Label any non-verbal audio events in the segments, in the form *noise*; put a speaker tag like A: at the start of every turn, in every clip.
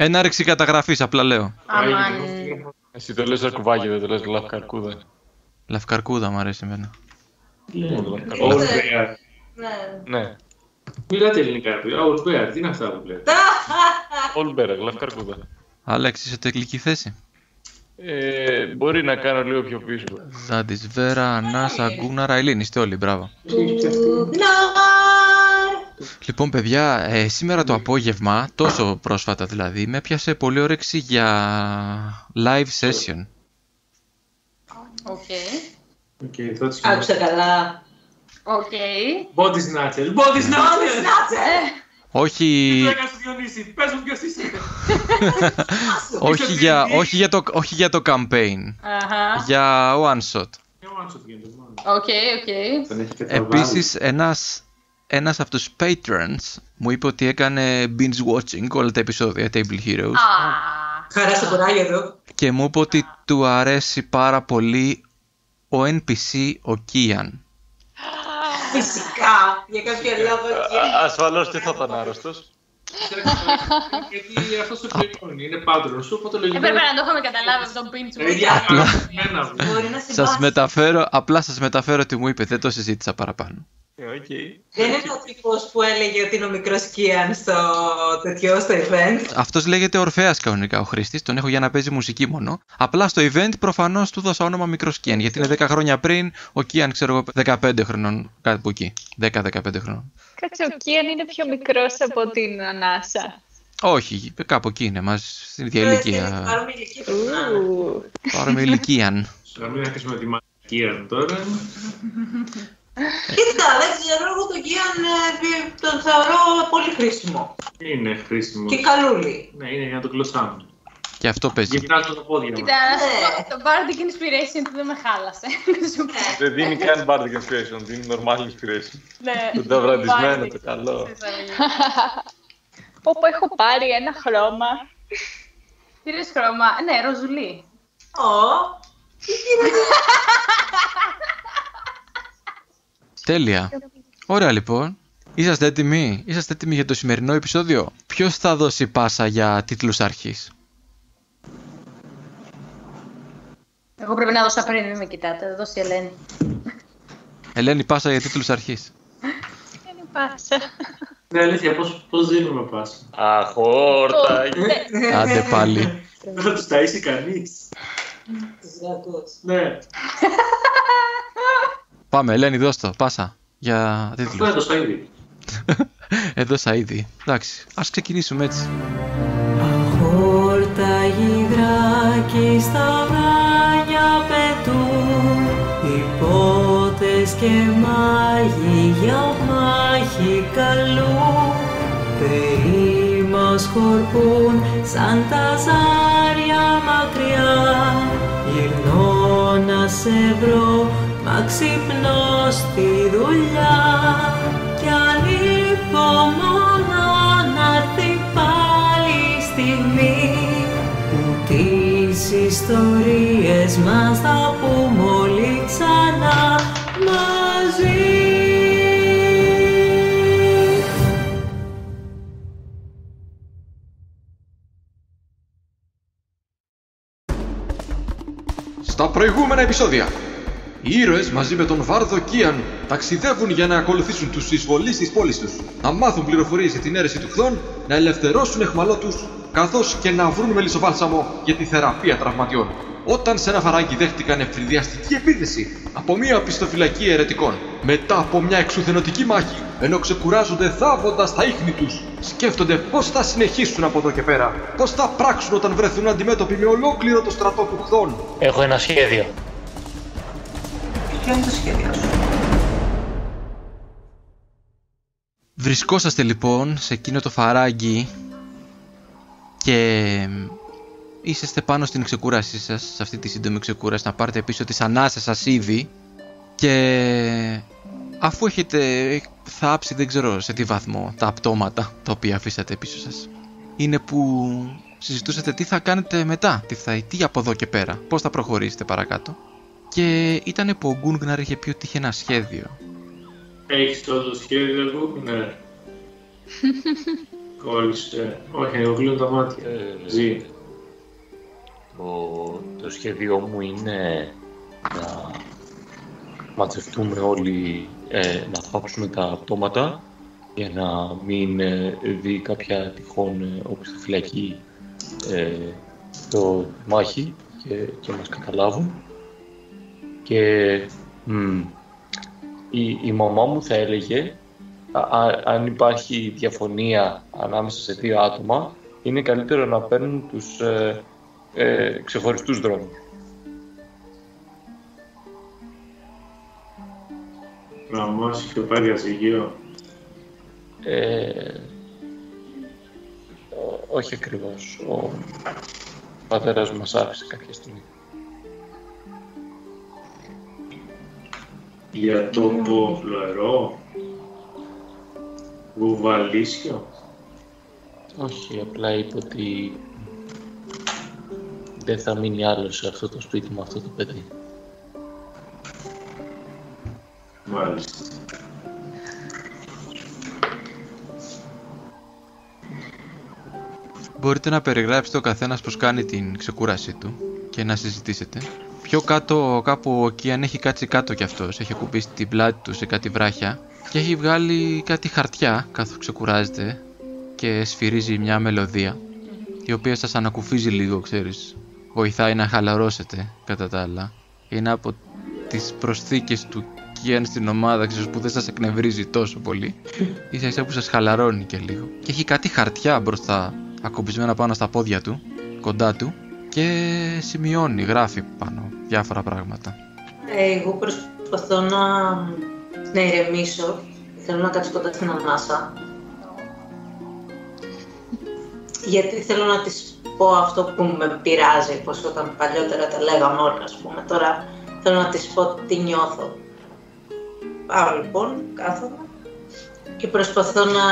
A: Έναρξη καταγραφής, απλά λέω.
B: Αμάν.
C: Εσύ το λες αρκουβάκι, δεν το λες λαφκαρκούδα.
A: Λευκαρκούδα μου αρέσει εμένα.
D: Old Bear.
B: Ναι.
C: Ναι.
D: Μιλάτε ελληνικά. ρε παιδιά. Old Bear, τι είναι αυτά που λέτε; *laughs*
C: Όλμπερα, λαφκαρκούδα.
A: Άλεξη, είσαι τελική θέση;
C: Ε, μπορεί να κάνω λίγο πιο πίσω.
A: Ζάντη, Βέρα, Ανάσα, Γκούνα, Ραϊλίν. Είστε όλοι, μπράβο. Λοιπόν, παιδιά, ε, σήμερα το απόγευμα, τόσο πρόσφατα δηλαδή, με πιάσε πολύ όρεξη για live session.
B: Οκ.
D: Οκ, τότε
E: Άκουσα καλά.
B: OK.
D: Body Snatcher. Body Snatcher!
A: Όχι,
D: Τι έκανες στο Διονύση, πες μου ποιος είσαι. *laughs*
A: όχι, για, όχι, για το, όχι για το campaign,
B: Αχα.
A: για one shot.
D: Ε, ο one shot γίνεται, μόνο.
B: Οκ, οκ.
D: Τον έχει καταβάλει.
A: Επίσης, ένας, ένας από τους patrons μου είπε ότι έκανε binge watching όλα τα επεισόδια Table Heroes
B: Α.
E: Χαρά στο κουράγιο εδώ.
A: και μου είπε ότι του αρέσει πάρα πολύ ο NPC ο Kian.
E: Φυσικά. Για κάποιο λόγο.
C: Α- Ασφαλώς και θα ήταν άρρωστος.
D: Γιατί αυτός το πληρώνει, είναι patron σου, οπότε λογικά...
B: Έπρεπε να το έχουμε καταλάβει από τον pinch
D: Ε, για αγαπημένα μου.
E: Μπορεί να
A: Σας
E: συμβάσει.
A: μεταφέρω, απλά σας μεταφέρω τι μου είπε, δεν το συζήτησα παραπάνω.
C: Ε, οκ.
E: Δεν είναι ο τύπος που έλεγε ότι είναι ο μικρός Κίαν στο τέτοιο, στο event.
A: Αυτός λέγεται Ορφέας κανονικά ο Χρήστης, τον έχω για να παίζει μουσική μόνο. Απλά στο event προφανώς του δώσα όνομα μικρός Kian, γιατί είναι 10 χρόνια πριν, ο Kian ξέρω εγώ 15 χρονών, κάτι που εκεί, 10-15 χρονών.
F: Κάτσε, ο Κίαν είναι πιο μικρός από την Ανάσα.
A: Όχι, κάπου εκεί είναι, μας στην ίδια
E: Ε,
A: ηλικία.
E: Πάρουμε ηλικία πρέπει να είναι.
F: Ου.
A: Πάρουμε ηλικίαν.
D: Να μην αρχίσουμε τη μαγεία τώρα.
E: Κοίτα, δεν ξέρω, εγώ τον Κίαν ε, τον θεωρώ πολύ χρήσιμο.
D: Είναι χρήσιμο.
E: Και καλούλι.
D: Ναι, είναι για το κλωσάμι.
A: Και αυτό παίζει.
D: Γυρνάς τα πόδια μας.
B: Κοίτα, να σου
E: Ναι.
B: πω, το Bardic Inspiration του δεν με χάλασε. Να σου πω.
C: Δεν δίνει καν Bardic Inspiration, δίνει normal Inspiration.
B: Ναι.
C: Το ταυραντισμένο,
B: Bardic.
C: το καλό. *laughs*
F: Όπου έχω πάρει ένα χρώμα.
B: Πήρες χρώμα. Ναι, ροζουλί.
E: Ω, *laughs*
A: Τέλεια. Ωραία λοιπόν. Είσαστε έτοιμοι; Είσαστε έτοιμοι για το σημερινό επεισόδιο; Ποιος θα δώσει πάσα για τίτλους αρχής;
B: Εγώ πρέπει να δώσω πριν, μην με κοιτάτε. Θα δώσει η Ελένη.
A: Ελένη, πάσα για τίτλους αρχής.
F: Δεν είναι πάσα.
D: Ναι, αλήθεια, πώς, πώς δίνουμε πάσα;
C: Αχόρταγι.
B: Ναι.
A: Άντε πάλι.
D: Δεν θα τους ταΐσει κανείς.
E: τους γατούς.
D: Ναι,
A: Πάμε, Ελένη, δώσ' το. Πάσα. Για
D: αυτό
A: τίτλους.
D: έδωσα ήδη.
A: Έδωσα ήδη. Εντάξει, ας ξεκινήσουμε έτσι.
G: Αχόρτα γυδράκι στα βράνια πετούν Υπότες και μάγοι για μάχη καλούν Θεοί μας χορπούν σαν τα ζάρια μακριά Γυρνώ να σε βρω, μα ξυπνώ στη δουλειά. Κι ανυπομονώ να έρθει πάλι η στιγμή Που τις ιστορίες μας θα πούμε όλοι ξανά μαζί.
A: Στα προηγούμενα επεισόδια, οι ήρωες μαζί με τον Βάρδο Κίαν ταξιδεύουν για να ακολουθήσουν τους εισβολείς της πόλης τους, να μάθουν πληροφορίες για την αίρεση του χθών, να ελευθερώσουν εχμαλώτους, καθώς και να βρουν μελισσοβάλσαμο για τη θεραπεία τραυματιών. Όταν σε ένα φαράγγι δέχτηκαν ευφυδιαστική επίθεση από μια πιστοφυλακή αιρετικών, μετά από μια εξουθενωτική μάχη, ενώ ξεκουράζονται θάβοντας τα ίχνη τους, σκέφτονται πώς θα συνεχίσουν από εδώ και πέρα, πώς θα πράξουν όταν βρεθούν αντιμέτωποι με ολόκληρο το στρατό του χθών.
H: Έχω ένα σχέδιο.
E: Ποιο είναι το σχέδιο σου.
A: Βρισκόσαστε λοιπόν σε εκείνο το φαράγγι και είσαστε πάνω στην ξεκούρασή σας, σε αυτή τη σύντομη ξεκούραση, να πάρετε πίσω τις ανάσες σας ήδη και αφού έχετε θάψει δεν ξέρω σε τι βαθμό τα απτώματα τα οποία αφήσατε πίσω σας είναι που συζητούσατε τι θα κάνετε μετά, τι, θα, τι από εδώ και πέρα, πώς θα προχωρήσετε παρακάτω και ήταν που ο Γκούνγναρ είχε πει ότι είχε ένα σχέδιο
D: Έχεις το σχέδιο εγώ, ναι. *laughs* Κόλλησε. Όχι, ανοιγοκλίνουν τα μάτια.
C: Ε,
D: Ζει.
C: Το, το σχέδιό μου είναι να μαζευτούμε όλοι, ε, να θάψουμε τα πτώματα για να μην ε, δει κάποια τυχόν ε, όπως στη φυλακή ε, το μάχη και, και μας καταλάβουν. Και μ, η, η μαμά μου θα έλεγε α- α- αν υπάρχει διαφωνία ανάμεσα σε δύο άτομα είναι καλύτερο να παίρνουν τους ε, ε, ξεχωριστούς δρόμους.
D: Να μας είχε πάρει διαζυγείο.
C: Ε, ό- όχι ακριβώς. Ο πατέρας μας άφησε κάποια στιγμή.
D: Για το φλωερό. Βουβαλίσιο.
C: Όχι, απλά είπε ότι δεν θα μείνει άλλος σε αυτό το σπίτι με αυτό το παιδί.
D: Μάλιστα.
A: Μπορείτε να περιγράψετε ο καθένας πώς κάνει την ξεκούρασή του και να συζητήσετε. Πιο κάτω, κάπου ο Κίαν έχει κάτσει κάτω κι αυτός, έχει ακουμπήσει την πλάτη του σε κάτι βράχια και έχει βγάλει κάτι χαρτιά καθώς ξεκουράζεται και σφυρίζει μια μελωδία η οποία σας ανακουφίζει λίγο, ξέρεις. Βοηθάει να χαλαρώσετε κατά τα άλλα. Είναι από τις προσθήκες του Κίαν στην ομάδα, ξέρεις, που δεν σας εκνευρίζει τόσο πολύ. *laughs* Ίσα ίσα που σας χαλαρώνει και λίγο. Και έχει κάτι χαρτιά μπροστά, ακουμπισμένα πάνω στα πόδια του, κοντά του και σημειώνει, γράφει πάνω διάφορα πράγματα.
E: Ε, Εγώ προσπαθώ να, να ηρεμήσω. Θέλω να κάτσω κοντά στην ανάσα. Γιατί θέλω να της πω αυτό που με πειράζει, πως όταν παλιότερα τα λέγαμε όλα, ας πούμε. Τώρα θέλω να της πω τι νιώθω. Πάω λοιπόν, κάθομαι και προσπαθώ να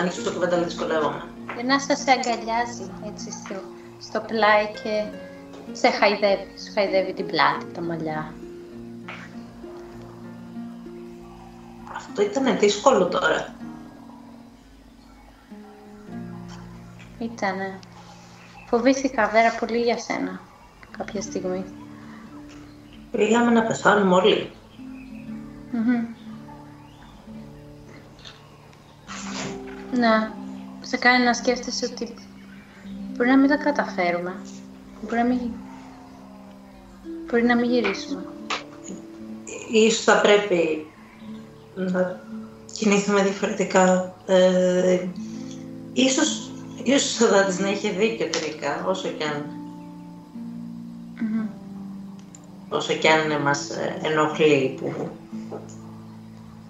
E: ανοίξω το κουβέντα, αλλά δυσκολεύομαι.
B: Και να σας αγκαλιάζει έτσι στο, στο πλάι και σε χαϊδεύει. Σου χαϊδεύει την πλάτη, τα μαλλιά.
E: Αυτό ήταν δύσκολο τώρα.
B: Ήτανε. Φοβήθηκα, Βέρα, πολύ για σένα κάποια στιγμή.
E: Πήγαμε να πεθάνουμε όλοι.
B: Μμμ. Ναι, σε κάνει να σκέφτεσαι ότι μπορεί να μην τα καταφέρουμε. Μπορεί να μην, μπορεί να μην γυρίσουμε.
E: Ίσως θα πρέπει να κινηθούμε διαφορετικά. Ε, ίσως, ίσως ο Δάντης να είχε δίκιο τελικά, όσο κι αν,
B: Μμμ.
E: όσο κι αν μας ε, ενοχλεί που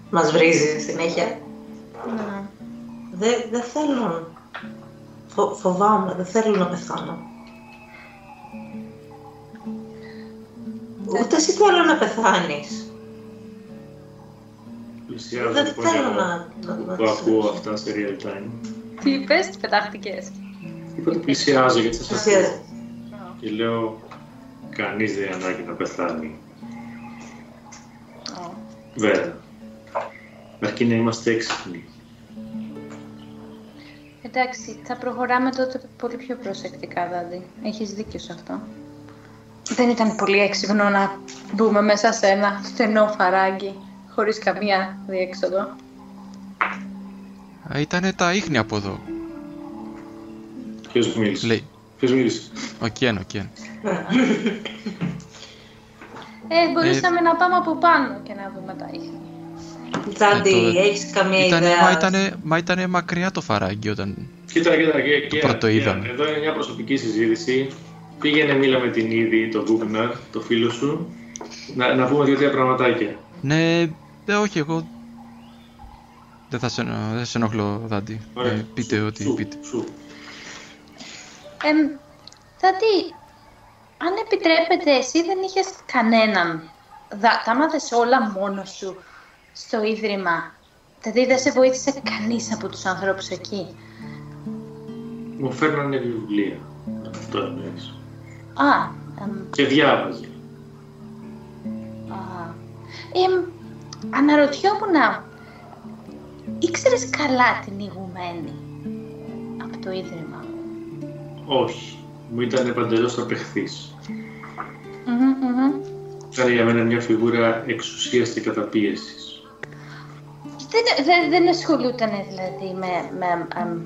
E: μας βρίζει συνέχεια.
B: Ναι.
E: Δεν δεν θέλω, φο, φοβάμαι, δεν θέλω να πεθάνω. Ούτε εσύ θέλω να πεθάνεις.
D: Πλησιάζω
E: Δεν
D: λοιπόν
E: θέλω
D: εγώ
E: να- να- να
D: που
E: τις
D: ακούω
E: ακούσω.
D: αυτά σε real time.
B: Τι είπες, τις πετάχτηκες;
D: Είπα ότι πλησιάζω γιατί σας
E: Πλησιάζει.
D: ακούω. Και λέω, κανείς δεν ανάγκη να πεθάνει.
B: Ω.
D: Βέβαια. Αρκεί να είμαστε έξυπνοι.
B: Εντάξει, θα προχωράμε τότε πολύ πιο προσεκτικά, Δάντη. Έχεις δίκιο σε αυτό. Δεν ήταν πολύ έξυπνο να μπούμε μέσα σε ένα στενό φαράγγι, χωρίς καμία διέξοδο.
A: Α, Ήτανε τα ίχνη από εδώ,
D: Ποιος μίλησε;
A: λέει.
D: Ποιος μίλησε;
A: Ο Κιέν, ο Κιέν.
B: Ε, μπορούσαμε να πάμε από πάνω και να δούμε τα ίχνη.
E: Τζάντι,
A: Ε, το-
E: έχεις καμία
A: Ήτανε,
E: ιδέα;
A: μα, ήτανε, μα ήτανε μακριά το φαράγγι όταν...
D: Κοίτα, κοίτα, κοίτα. κοίτα,
A: πρώτο
D: κοίτα.
A: είδαμε.
D: Εδώ είναι μια προσωπική συζήτηση. Πήγαινε, μίλα με την Ήδη, τον Γκούγναρ, το φίλο σου. Να, να πούμε δύο-τρία πραγματάκια.
A: Ναι, ε, όχι, εγώ... Δεν θα σε, ενο- δεν σε ενοχλώ, Δάντη.
D: Ωραία.
A: Ε, πείτε
D: Σου,
A: ό,τι
D: σου,
A: πείτε.
D: Σου.
B: Εμ, Δάντη, αν επιτρέπετε, εσύ δεν είχες κανέναν. Δα, τα μάθες όλα μόνος σου στο Ίδρυμα. Δηλαδή δεν σε βοήθησε κανείς από τους ανθρώπους εκεί.
D: Μου φέρνανε βιβλία. Αυτό εννοείς.
B: Α, εμ,
D: Και διάβαζε.
B: Α, εμ, αναρωτιόμουν, ήξερες καλά την ηγουμένη. το Ίδρυμα;
D: Όχι. Μου ήταν παντελώς απεχθής.
B: Μμμ, μμμ.
D: Ήταν για μένα μια φιγούρα εξουσίας και καταπίεσης.
B: Δεν, δεν, δεν ασχολούταν δηλαδή με, με, εμ,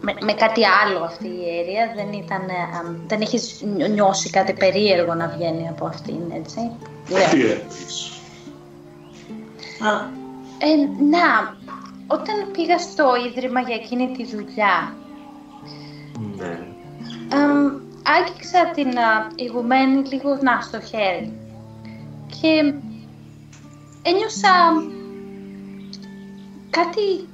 B: με, με κάτι άλλο αυτή η αίρια. Δεν, ήταν, εμ, δεν έχεις νιώ- νιώσει κάτι περίεργο να βγαίνει από αυτήν, έτσι. Λέω.
D: Τι εννοείς.
E: Α,
B: Ε, να, όταν πήγα στο Ίδρυμα για εκείνη τη δουλειά,
D: Ναι.
B: εμ, άγγιξα την α, ηγουμένη λίγο να, στο χέρι. Και ένιωσα κάτι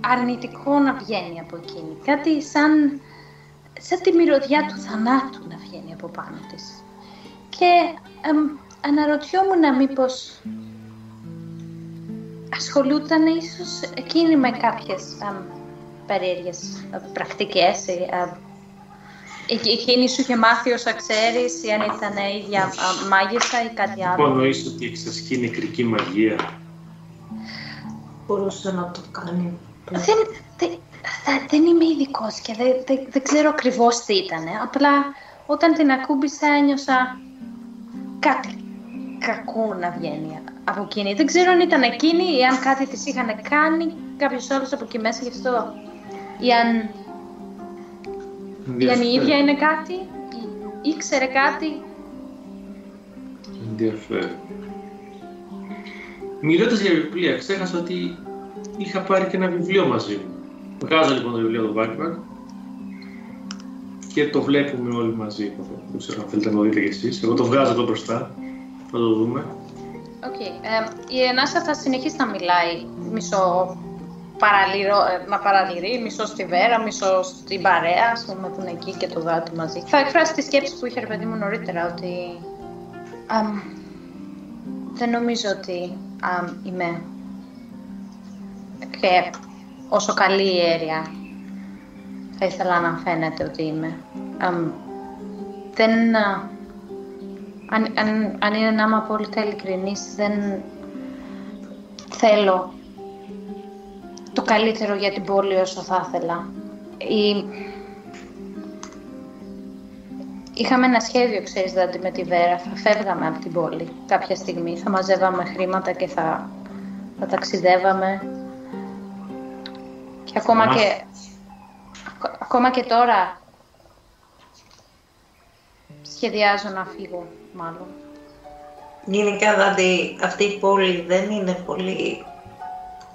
B: αρνητικό να βγαίνει από εκείνη. Κάτι σαν, σαν τη μυρωδιά του θανάτου να βγαίνει από πάνω της. Και εμ, αναρωτιόμουν μήπως ασχολούταν ίσως εκείνη με κάποιες εμ, περίεργες ε, πρακτικές. ε, ε, εκ- Εκείνη σου είχε μάθει όσα ξέρεις ή αν ήταν ίδια ε, μάγισσα ή κάτι
D: Λοιπόν,
B: άλλο.
D: νοείς ότι εξασκεί νεκρική μαγεία.
E: Μπορούσε να το κάνει.
B: Δεν, δεν, θα- δεν είμαι ειδικός και δεν, δεν, δεν ξέρω ακριβώς τι ήταν. Απλά όταν την ακούμπησα ένιωσα κάτι κακό να βγαίνει από εκείνη. Δεν ξέρω αν ήταν εκείνη ή αν κάτι της είχαν κάνει κάποιος άλλος από εκεί μέσα γι' αυτό. Ή αν, ή αν η ίδια είναι κάτι, ή ήξερε κάτι.
D: Ενδιαφέρον. Μιλώντας για βιβλία, ξέχασα ότι είχα πάρει και ένα βιβλίο μαζί μου. Βγάζω λοιπόν το βιβλίο του backpack και το βλέπουμε όλοι μαζί. Δεν ξέρω αν θέλετε να το δείτε κι εσείς. Εγώ το βγάζω εδώ μπροστά. Θα το δούμε.
B: Οκ. ε, η Ανάσα θα συνεχίσει να μιλάει μισό παραλυρό, ε, να παραλυρεί, μισό στη Βέρα, μισό στην παρέα, ας πούμε, που είναι εκεί και το δάτο μαζί. Θα εκφράσει τη σκέψη που είχε ρε παιδί μου νωρίτερα, ότι αμ, δεν νομίζω ότι αμ, είμαι και όσο καλή η αίρια θα ήθελα να φαίνεται ότι είμαι. Αμ, δεν, α, αν, αν, αν είναι να είμαι απόλυτα ειλικρινής, δεν θέλω το καλύτερο για την πόλη όσο θα ήθελα. Η... Είχαμε ένα σχέδιο, ξέρεις, Δάντη, με τη Βέρα. Θα φεύγαμε από την πόλη κάποια στιγμή. Θα μαζεύαμε χρήματα και θα, θα ταξιδεύαμε. Και ακόμα
D: Μας-
B: και, ακο- ακόμα και τώρα σχεδιάζω να φύγω, μάλλον.
E: Γενικά, δηλαδή, αυτή η πόλη δεν είναι πολύ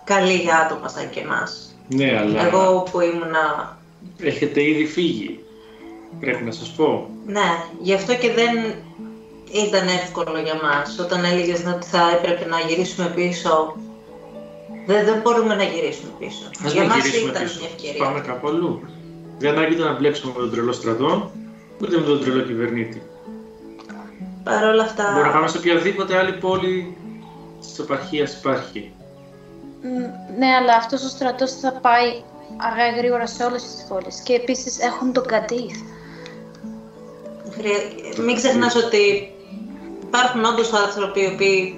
E: καλή για άτομα σαν και εμάς.
D: Ναι, αλλά
E: Εγώ που ήμουνα...
D: έχετε ήδη φύγει. Πρέπει να σας πω.
E: Ναι, γι' αυτό και δεν ήταν εύκολο για μας. Όταν έλεγες ότι θα έπρεπε να γυρίσουμε πίσω, δεν, δεν μπορούμε να γυρίσουμε πίσω.
D: Ας
E: για
D: μην
E: μας
D: γυρίσουμε
E: ήταν
D: πίσω.
E: μια ευκαιρία.
D: Πάμε κάπου αλλού. Δεν ανάγκη να μπλέξουμε με τον τρελό στρατό, ούτε με τον τρελό κυβερνήτη.
E: Παρ' όλα αυτά,
D: Μπορούμε να πάμε σε οποιαδήποτε άλλη πόλη της επαρχίας υπάρχει.
B: Μ, Ναι, αλλά αυτός ο στρατός θα πάει αργά ή γρήγορα σε όλες τις πόλεις. Και επίσης έχουν τον Καντίθ.
E: Χρεια- μην ξεχνάς ότι υπάρχουν όντως άνθρωποι οι οποίοι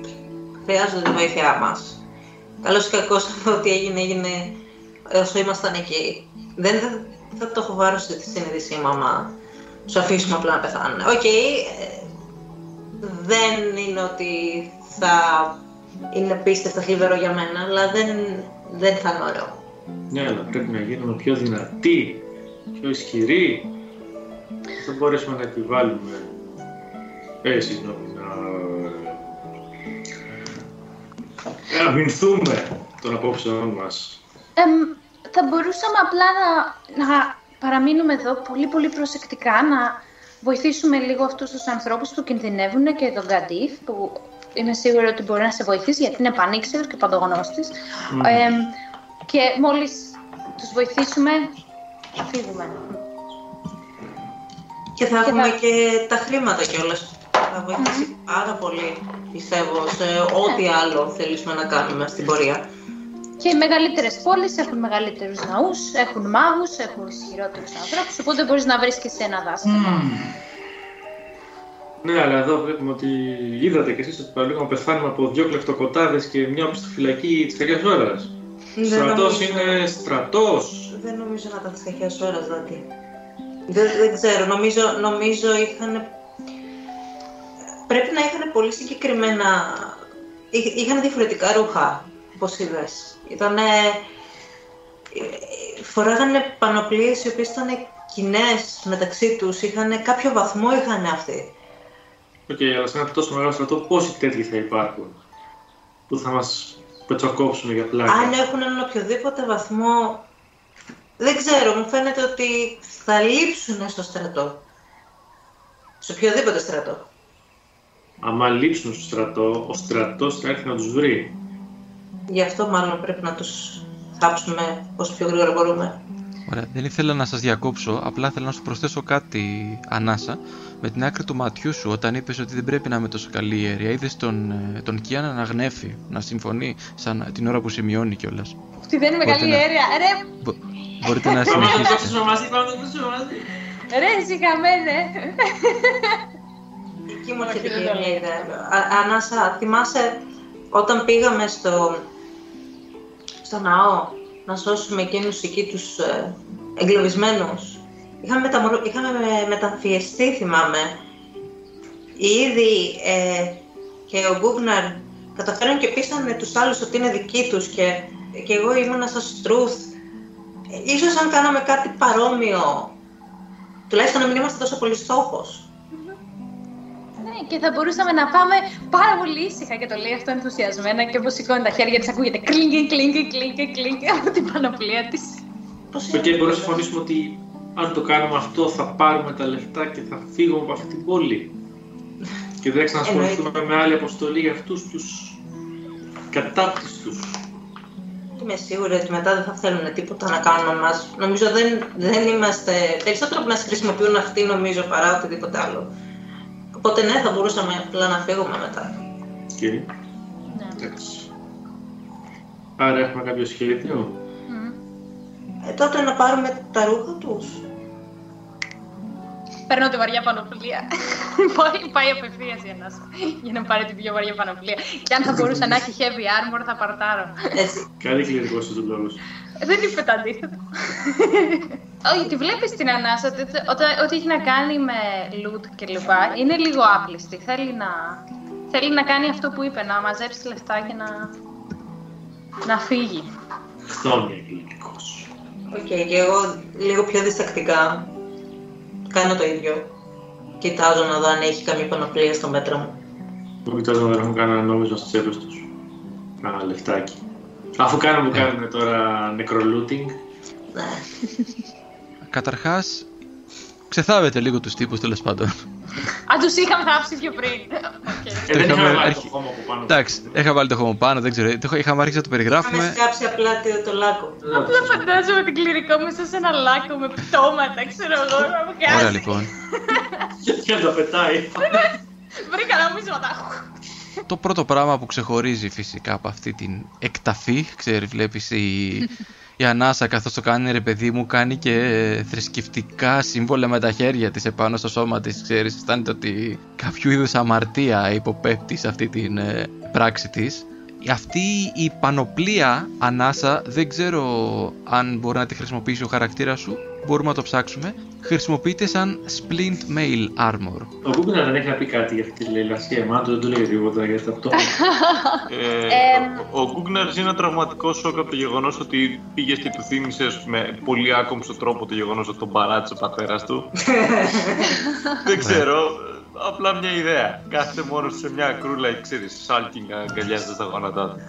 E: χρειάζονται τη βοήθειά μας. Καλώς ή κακώς *laughs* ό,τι έγινε, έγινε όσο ήμασταν εκεί. Δεν θα, θα το έχω βάρος στη συνείδησή μου άμα τους αφήσουμε απλά να πεθάνουν. Οκ, ε, δεν είναι ότι θα είναι απίστευτα θλιβερό για μένα, αλλά δεν, δεν θα είναι ωραίο.
D: Ναι, αλλά πρέπει να γίνουμε πιο δυνατοί, πιο ισχυροί. Δεν θα μπορέσουμε να επιβάλλουμε. Ε, συγγνώμη, να. να αμυνθούμε των απόψεών μας.
B: Εμ, θα μπορούσαμε απλά να, να παραμείνουμε εδώ πολύ πολύ προσεκτικά, να βοηθήσουμε λίγο αυτούς τους ανθρώπους που κινδυνεύουν και τον Καντίθ, που είμαι σίγουρη ότι μπορεί να σε βοηθήσει γιατί είναι πανήξερος και παντογνώστης. Εμ, και μόλις τους βοηθήσουμε, θα φύγουμε.
E: Και θα
B: Και
E: έχουμε
B: θα-
E: και τα χρήματα κιόλας. Θα βοηθήσει πάρα πολύ, πιστεύω, σε ό,τι άλλο θελήσουμε να κάνουμε στην πορεία.
B: Και οι μεγαλύτερες πόλεις έχουν μεγαλύτερους ναούς, έχουν μάγους, έχουν ισχυρότερους ανθρώπους, οπότε μπορείς να βρεις και σε ένα δάσκαλο.
D: Ναι, αλλά εδώ βλέπουμε ότι είδατε κι εσείς ότι παραλίγο να πεθάνουμε από δύο κλεφτοκοτάδες και μια οπισθοφυλακή της κακιάς ώρας.
E: Δεν
D: Στρατός
E: νομίζω-
D: είναι στρατός.
E: Δεν νομίζω να ήταν τυχαία ώρα, δηλαδή. Δεν, δεν ξέρω, νομίζω, νομίζω είχαν... Πρέπει να είχαν πολύ συγκεκριμένα... εί- Είχαν διαφορετικά ρούχα, όπως είδες. Ήτανε... ε, Φοράγανε πανοπλίες οι οποίες ήταν κοινές μεταξύ τους. Είχαν κάποιο βαθμό είχαν αυτοί.
D: Οκ, αλλά σε ένα τόσο μεγάλο στρατό πόσοι τέτοιοι θα υπάρχουν που θα μας πετσοκόψουν για πλάκα;
E: Αν έχουν έναν οποιοδήποτε βαθμό, δεν ξέρω, μου φαίνεται ότι θα λείψουν στο στρατό. Σε οποιοδήποτε στρατό.
D: Άμα λείψουν στο στρατό, ο στρατός θα έρθει να τους βρει.
E: Γι' αυτό μάλλον πρέπει να τους θάψουμε όσο πιο γρήγορα μπορούμε.
A: Ωραία, δεν ήθελα να σας διακόψω, απλά θέλω να σου προσθέσω κάτι, Ανάσα. Με την άκρη του ματιού σου, όταν είπες ότι δεν πρέπει να είμαι τόσο καλή η αίρια, είδες τον, ε, τον Κιάνα να γνέφει, να συμφωνεί, σαν την ώρα που σημειώνει κιόλας.
B: Αυτή δεν είναι
A: Μπορείτε
B: μεγάλη
A: να-
B: αίρια. Ρε,
A: Μπο- μπορείτε να *laughs*
D: Πάμε να το
A: συνεχίσετε.
D: κόψουμε μαζί, πάμε να το κόψουμε μαζί.
B: ρε, σιγαμένε.
E: Εκεί μου έρχεται
B: Όχι,
E: και
B: δεν το
E: μια
B: λέω.
E: ιδέα. Α- Ανάσα, θυμάσαι όταν πήγαμε στο, στο ναό να σώσουμε εκείνους εκεί τους ε, εγκλωβισμένους; Είχαμε, μεταμορ... είχαμε με- μεταμφιεστεί, θυμάμαι. Ήδη ε, και ο Γκούγναρ καταφέραν και πείσανε τους άλλους ότι είναι δικοί τους και, και εγώ ήμουνα σαν Στρούθ. Ε, Ίσως αν κάναμε κάτι παρόμοιο, τουλάχιστον να μην είμαστε τόσο πολύ στόχος.
B: Ναι, και θα μπορούσαμε να πάμε πάρα πολύ ήσυχα και το λέει αυτό ενθουσιασμένα και όπως σηκώνει τα χέρια της ακούγεται κλίνκι, κλίνκι, κλίνκι, κλίνκι από την πανοπλία της.
E: Πώς
D: Οκ, μπορούμε να συμφωνήσουμε ότι αν το κάνουμε αυτό θα πάρουμε τα λεφτά και θα φύγουμε από αυτή την πόλη. Και δεν θα ξανασχοληθούμε με άλλη αποστολή για αυτούς τους κατάπτυστους.
E: Είμαι σίγουρη ότι μετά δεν θα θέλουν τίποτα να κάνουν με εμάς. Νομίζω δεν, δεν είμαστε... Περισσότερο που μας χρησιμοποιούν αυτοί νομίζω παρά οτιδήποτε άλλο. Οπότε ναι, θα μπορούσαμε απλά να φύγουμε μετά.
D: Οκ,
B: Ναι.
D: εντάξει. Άρα έχουμε κάποιο σχέδιο;
B: Μμ.
E: Ε, τότε να πάρουμε τα ρούχα τους.
B: Παίρνω τη βαριά πανοπλία. *laughs* πάει, πάει απευθείας η Ανάσα για να πάρει την πιο βαριά πανοπλία. Και αν θα μπορούσε να έχει heavy armor, θα παρτάρω.
E: Έτσι.
D: Καλή κληρικός του λόγους.
B: Δεν είπε το αντίθετο. *laughs* Όχι, τη βλέπεις την Ανάσα ότι, ότι, ότι έχει να κάνει με loot κλπ. Είναι λίγο άπλιστη. Θέλει να, θέλει να κάνει αυτό που είπε, να μαζέψει λεφτά και να, να φύγει.
D: Χθόνια κληρικός.
E: Οκ, και εγώ λίγο πιο διστακτικά κάνω το ίδιο. Κοιτάζω να δω αν έχει καμία πανοπλία στο μέτρο μου.
D: Μου κοιτάζω να δω αν έχουν κανένα νόμισμα στις τσέπες τους. Κάνα λεφτάκι. Αφού κάνουμε, κάνουμε τώρα νεκρο looting.
E: Ναι.
A: Καταρχάς, ξεθάβετε λίγο τους τύπους τέλος πάντων.
B: Αν τους είχαμε θάψει πιο πριν. Οκ.
D: Ε, δεν
A: είχαμε
D: είχαμε βάλει
A: αρχι-
D: το χώμα από πάνω.
A: Εντάξει, είχα βάλει το χώμα πάνω, δεν ξέρω, το είχα- είχαμε αρχίσει να το
E: Είχαμε
A: περιγράφουμε.
E: σκάψει απλά το, το λάκκο.
B: Απλά φαντάζομαι την κληρικό μέσα σε ένα λάκκο με πτώματα, ξέρω εγώ, να μου
A: Ωραία
B: κάνει.
A: λοιπόν.
D: Και να τα πετάει.
B: Βρήκα νομίσματα.
A: Το πρώτο πράγμα που ξεχωρίζει φυσικά από αυτή την εκταφή, ξέρεις, βλέπεις η, η Ανάσα καθώς το κάνει ρε παιδί μου κάνει και θρησκευτικά σύμβολα με τα χέρια της επάνω στο σώμα της, ξέρεις, αισθάνεται ότι κάποιο είδους αμαρτία υποπέπτει σε αυτή την ε, πράξη της. Αυτή η πανοπλία Ανάσα δεν ξέρω αν μπορεί να τη χρησιμοποιήσει ο χαρακτήρας σου, μπορούμε να το ψάξουμε. Χρησιμοποιείται σαν splint mail armor.
D: Ο Google δεν έχει να πει κάτι για αυτή τη λαϊλασία. Μάλλον δεν του λέει τίποτα για αυτό. *laughs*
C: Ε,
B: Εμ.
C: ο ο Γκούγκναρ ζει ένα τραυματικό σοκ από το γεγονός ότι πήγε και του θύμισε με πολύ άκομψο τρόπο το γεγονός ότι τον παράτησε ο πατέρας του. *laughs* Δεν ξέρω. Απλά μια ιδέα. Κάθεται μόνος σε μια κρούλα και ξέρεις, σάλκινγκ αγκαλιάζεται στα γόνατά του.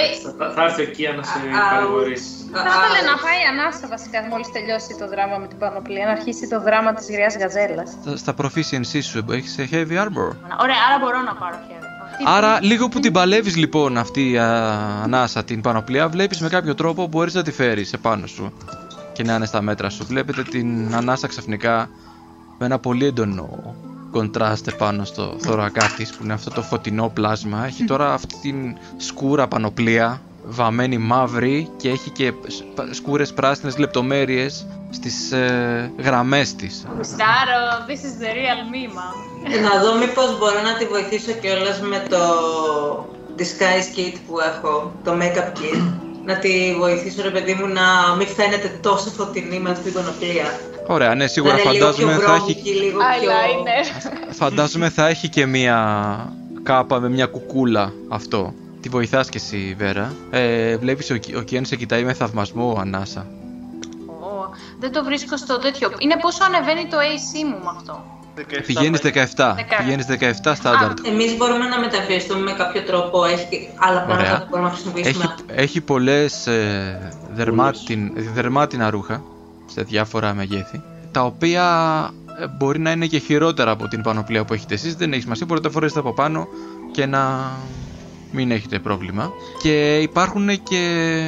B: Ε,
D: Θα- Θα έρθει εκεί να σε
E: Αου.
D: παρηγορήσει.
B: Θα ήθελε να πάει ανάσα βασικά μόλις τελειώσει το δράμα με την πανοπλία, να αρχίσει το δράμα της γριάς γαζέλας.
A: Στα, στα proficiency σου έχεις heavy armor;
B: Ωραία, άρα μπορώ να πάρω χέρι. Αυτή
A: Άρα, λίγο που την παλεύεις λοιπόν αυτή η α, ανάσα την πανοπλία, βλέπεις με κάποιο τρόπο μπορείς να τη φέρεις επάνω σου και να είναι στα μέτρα σου. Βλέπετε την ανάσα ξαφνικά με ένα πολύ έντονο κοντράστ πάνω στο θωρακά της που είναι αυτό το φωτεινό πλάσμα. Έχει τώρα αυτή την σκούρα πανοπλία βαμμένη μαύρη και έχει και σ- σκούρες πράσινες λεπτομέρειες στις ε, γραμμές της.
B: Γουστάρω, this is the real me, mom.
E: Να δω μήπως μπορώ να τη βοηθήσω κιόλας με το, disguise kit που έχω, το makeup kit, να τη βοηθήσω ρε παιδί μου να μην φαίνεται τόσο φωτεινή με αυτή την πανοπλία.
A: Ωραία, ναι, σίγουρα
E: να είναι
A: φαντάζομαι
E: λίγο πιο
A: θα έχει,
E: βρώμικη, λίγο πιο...
F: Eyeliner.
A: φαντάζομαι θα έχει και μία κάπα με μια κουκούλα αυτό. Τη βοηθάς και εσύ, Βέρα. Ε, βλέπεις ο, Κι- ο Κιάν σε κοιτάει με θαυμασμό, Ανάσα.
B: Ω, δεν το βρίσκω στο τέτοιο. Είναι πόσο ανεβαίνει το AC μου με αυτό.
A: Πηγαίνεις 17. Πηγαίνεις 17 στάνταρτ.
E: Εμείς μπορούμε να μεταφιεστούμε με κάποιο τρόπο, έχει και άλλα πράγματα
A: Ωραία.
E: που μπορούμε να χρησιμοποιήσουμε.
A: Έχει, έχει πολλές ε, δερμάτιν, δερμάτινα ρούχα σε διάφορα μεγέθη τα οποία ε, μπορεί να είναι και χειρότερα από την πανοπλία που έχετε εσείς δεν έχει σημασία, μπορείτε να φορέσετε από πάνω και να μην έχετε πρόβλημα και υπάρχουν και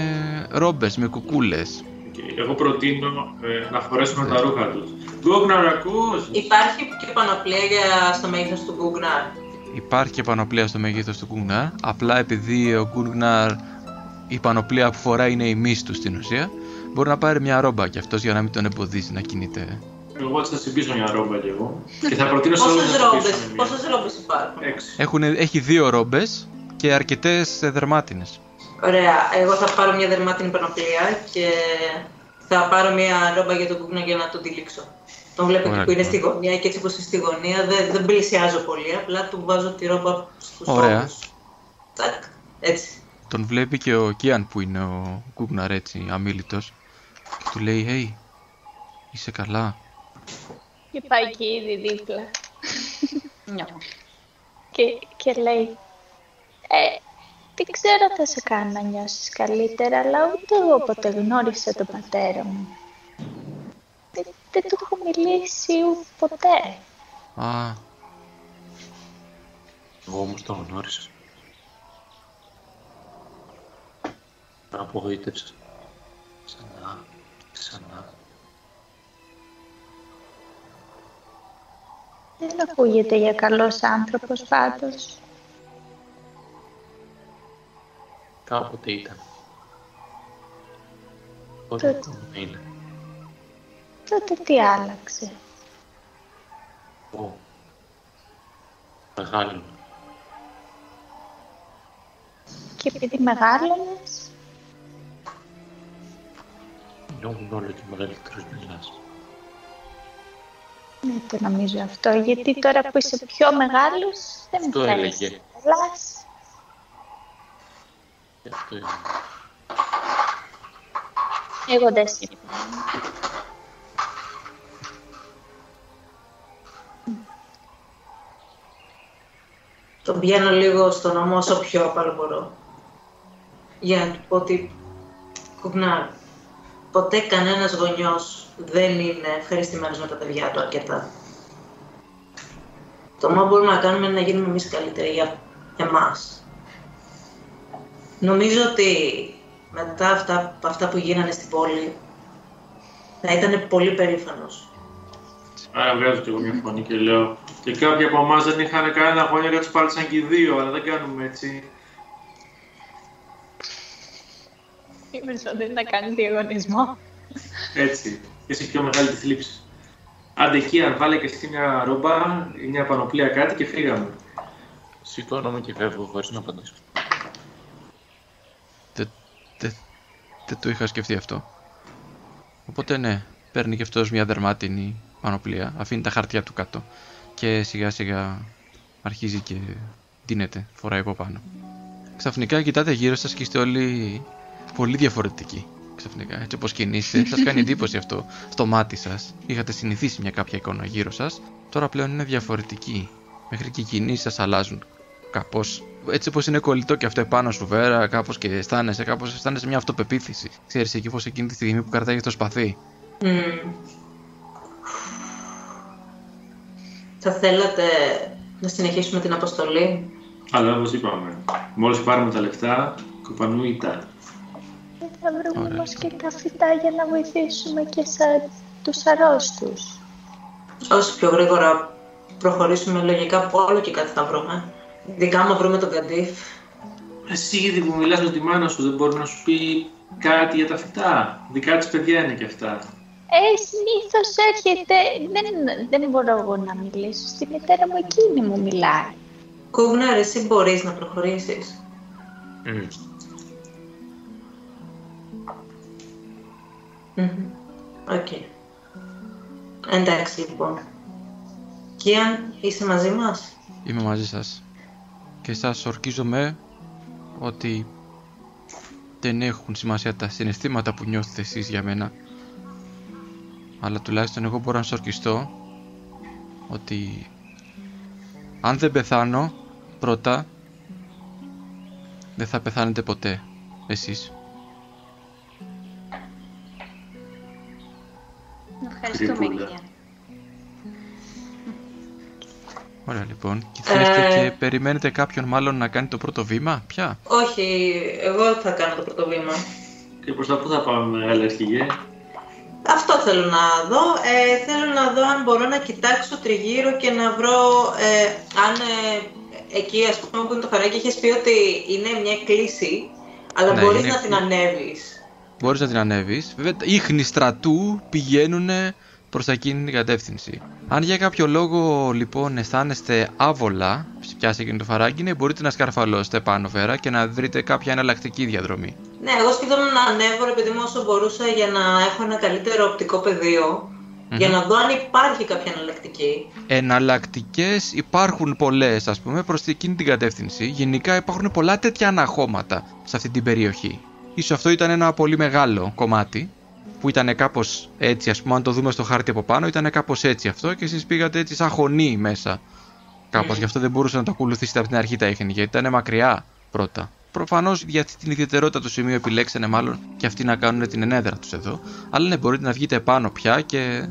A: ρόμπες με κουκούλες
D: Και εγώ προτείνω ε, να φορέσουμε τα ρούχα τους. Γκόγναρ, ακούς!
E: Υπάρχει και πανοπλία για στο μέγεθος του Google.
A: Υπάρχει και πανοπλία στο μέγεθος του Γκουγνάρ απλά επειδή ο Γκουγνάρ η πανοπλία που φοράει είναι η μύση του στην ουσία μπορεί να πάρει μια ρόμπα και αυτός για να μην τον εμποδίζει να κινείται
D: Εγώ έτσι θα συμπίσω μια ρόμπα κι εγώ. Και θα προτείνω σε όλους
E: Πόσες
D: να
E: ρόμπες,
D: συμπίσουν μια.
E: πόσες ρόμπες υπάρχουν;
D: Έξι.
A: Έχουν, έχει δύο ρόμπες και αρκετές ε, δερμάτινες.
E: Ωραία, εγώ θα πάρω μια δερμάτινη πανοπλία και θα πάρω μια ρόμπα για τον Google για να τον τυλίξω. Τον βλέπω
A: Ωραία,
E: εκεί που είναι
A: λοιπόν.
E: στη γωνία και έτσι όπως είναι στη γωνία δεν, δεν πλησιάζω πολύ, απλά του βάζω τη ρόμπα στους
A: Ωραία.
E: ώμους. Τσακ, έτσι.
A: Τον βλέπει και ο Κίαν που είναι ο Γκούγναρ έτσι αμήλυτος και του λέει «Hey, είσαι καλά».
F: Και πάει και ήδη δίπλα.
B: Νιώ.
F: Και, και λέει, ε, δεν ξέρω αν θα σε κάνω να νιώσεις καλύτερα, αλλά ούτε εγώ ποτέ γνώρισα τον πατέρα μου. Δεν, δεν του έχω μιλήσει ου- ποτέ.
A: «Α,
C: Εγώ όμως το γνώρισα. Με απογοήτευσα. Ξανά, ξανά.
F: Δεν ακούγεται για καλός άνθρωπος πάντως.
C: Κάποτε ήταν. Τώρα
F: Τότε.
C: ακόμα είναι;
F: Τότε τι άλλαξε.
C: Εγώ. Μεγάλο.
F: Και επειδή μεγάλωνες,
C: Γινόμουν όλο και μεγαλύτερος μιλάς.
F: δεν το νομίζω αυτό, γιατί τώρα που είσαι πιο μεγάλος, δεν μου
C: Αυτό
F: θέλεις
C: έλεγε.
F: να μιλάς.
C: Γι' αυτό είναι.
F: Εγώ δεν συμφωνώ.
E: Τον πιάνω λίγο στον ώμο όσο πιο απαλό μπορώ. Για να του πω ότι, κουκνάρ, ποτέ κανένας γονιός δεν είναι ευχαριστημένος με τα παιδιά του αρκετά. Το μόνο που μπορούμε να κάνουμε είναι να γίνουμε εμείς καλύτεροι για εμάς. Νομίζω ότι μετά αυτά, αυτά που γίνανε στην πόλη, θα ήταν πολύ περήφανος.
D: Άρα βγάζω κι εγώ μια φωνή και λέω και κάποιοι από εμάς δεν είχαν κανένα γονιά και τους πάλισαν και οι δύο, αλλά δεν κάνουμε έτσι.
F: Είπες ότι να κάνει διαγωνισμό.
D: Έτσι. Και είσαι πιο μεγάλη τη θλίψη. Άντε εκεί, αν βάλε και εσύ μια ρόμπα ή μια πανοπλία κάτι και φύγαμε.
C: Σηκώνομαι και φεύγω χωρίς να απαντήσω.
A: δεν δε, δεν το είχα σκεφτεί αυτό». Οπότε ναι, παίρνει και αυτός μια δερμάτινη πανοπλία, αφήνει τα χαρτιά του κάτω και σιγά σιγά αρχίζει και δίνεται, φοράει από πάνω. Ξαφνικά κοιτάτε γύρω σας και είστε όλοι πολύ διαφορετικοί. Ξαφνικά, έτσι όπως κινείστε, σας κάνει *laughs* εντύπωση αυτό στο μάτι σας. Είχατε συνηθίσει μια κάποια εικόνα γύρω σας, τώρα πλέον είναι διαφορετική. Μέχρι και οι κινήσεις σας αλλάζουν κάπως. Έτσι όπως είναι κολλητό και αυτό επάνω σου βέρα, κάπως και αισθάνεσαι, κάπως αισθάνεσαι μια αυτοπεποίθηση. Ξέρεις εκεί πως εκείνη τη στιγμή που κρατάει το σπαθί.
E: Μμμ. Θα θέλατε να συνεχίσουμε την αποστολή;
D: Αλλά όπως είπαμε, μόλις πάρουμε τα λεφτά, κοπανού ήττα.
F: Δεν θα βρούμε
A: Ωραία.
F: όμως και τα φυτά για να βοηθήσουμε και σαν τους αρρώστους.
E: Όσο πιο γρήγορα προχωρήσουμε λογικά από όλο και κάτι θα βρούμε. Ειδικά άμα βρούμε τον Καντίφ.
D: Εσύ ήδη που μιλάς με τη μάνα σου δεν μπορεί να σου πει κάτι για τα φυτά. Δικά της παιδιά είναι και αυτά.
F: Ε, συνήθως έρχεται. Δεν, δεν μπορώ εγώ να μιλήσω. Στη μητέρα μου εκείνη μου μιλάει.
E: Κούγναρ, εσύ μπορείς να προχωρήσεις.
C: Μμ.
E: Μμμ. Οκ. Εντάξει λοιπόν. Κιάν, είσαι μαζί μας;
A: Είμαι μαζί σας. Και σας ορκίζομαι ότι δεν έχουν σημασία τα συναισθήματα που νιώθετε εσείς για μένα. Αλλά τουλάχιστον εγώ μπορώ να σας ορκιστώ ότι αν δεν πεθάνω πρώτα δεν θα πεθάνετε ποτέ εσείς.
B: Ευχαριστούμε,
C: Γρήγορα.
A: Ωραία λοιπόν. Και θα είστε
E: Ε.
A: και περιμένετε κάποιον μάλλον να κάνει το πρώτο βήμα; Ποια;
E: Όχι, εγώ θα κάνω το πρώτο βήμα.
D: Και προς τα πού θα πάμε, μεγάλη αρχηγέ.
E: Αυτό θέλω να δω. Ε, θέλω να δω αν μπορώ να κοιτάξω τριγύρω και να βρω ε, αν ε, εκεί ας πούμε που είναι το φαράκι έχεις πει ότι είναι μια κλίση αλλά
A: Ναι,
E: μπορείς
A: είναι-
E: να την ανέβεις.
A: Μπορείς να την ανέβεις. Βέβαια, τα ίχνη στρατού πηγαίνουν προς εκείνη την κατεύθυνση. Αν για κάποιο λόγο λοιπόν αισθάνεστε άβολα, πιάσει εκείνο το φαράγγι, ναι, μπορείτε να σκαρφαλώσετε πάνω φέρα και να βρείτε κάποια εναλλακτική διαδρομή.
E: Ναι, εγώ σκεφτόμουν να ανέβω επειδή μου όσο μπορούσα για να έχω ένα καλύτερο οπτικό πεδίο για να δω αν υπάρχει κάποια εναλλακτική.
A: Εναλλακτικές υπάρχουν πολλές, ας πούμε, προς εκείνη την κατεύθυνση. Γενικά υπάρχουν πολλά τέτοια αναχώματα σε αυτή την περιοχή. Ίσως αυτό ήταν ένα πολύ μεγάλο κομμάτι που ήταν κάπως έτσι, ας πούμε, αν το δούμε στο χάρτη από πάνω, ήταν κάπως έτσι αυτό και εσείς πήγατε έτσι σαν χωνή μέσα. Κάπως
E: Ναι.
A: γι' αυτό δεν μπορούσατε να το ακολουθήσετε από την αρχή τα ίχνη, γιατί ήταν μακριά πρώτα. Προφανώς για αυτή την ιδιαιτερότητα του σημείου επιλέξανε μάλλον και αυτοί να κάνουν την ενέδρα τους εδώ. Αλλά ναι, μπορείτε να βγείτε επάνω πια και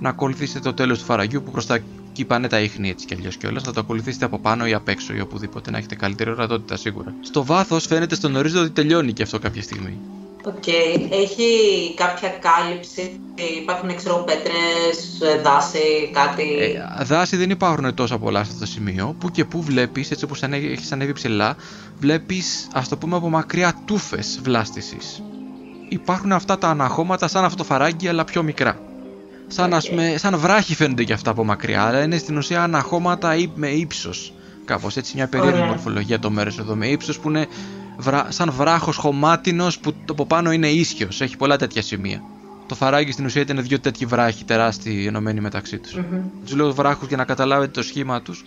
A: να ακολουθήσετε το τέλος του φαραγγιού που προς τα εκεί πάνε τα ίχνη έτσι κι αλλιώς κιόλας. Να το ακολουθήσετε από πάνω ή απ' έξω ή οπουδήποτε να έχετε καλύτερη ορατότητα σίγουρα. Στο βάθος φαίνεται στον ορίζοντα ότι τελειώνει και αυτό κάποια στιγμή.
E: Οκ. Έχει κάποια κάλυψη, υπάρχουν ξέρω πέτρες, ε, δάση, κάτι;
A: Ε, δάση δεν υπάρχουν τόσα πολλά σε αυτό το σημείο. Που και που βλέπεις, έτσι όπως έχεις ανέβει ψηλά, βλέπεις ας το πούμε από μακριά τούφες βλάστησης. Υπάρχουν αυτά τα αναχώματα σαν αυτό το φαράγγι, αλλά πιο μικρά. Σαν, ας πούμε, σαν βράχοι φαίνονται και αυτά από μακριά, αλλά είναι στην ουσία αναχώματα ύ- με ύψος. Κάπως έτσι, μια περίεργη
E: Ωραία.
A: μορφολογία το μέρο εδώ με ύψος που είναι βρα... σαν βράχος χωμάτινος που το από πάνω είναι ίσιος. Έχει πολλά τέτοια σημεία. Το φαράγγι στην ουσία ήταν δύο τέτοιοι βράχοι τεράστιοι ενωμένοι μεταξύ τους.
E: Μμμ.
A: Τους λέω βράχους για να καταλάβετε το σχήμα τους,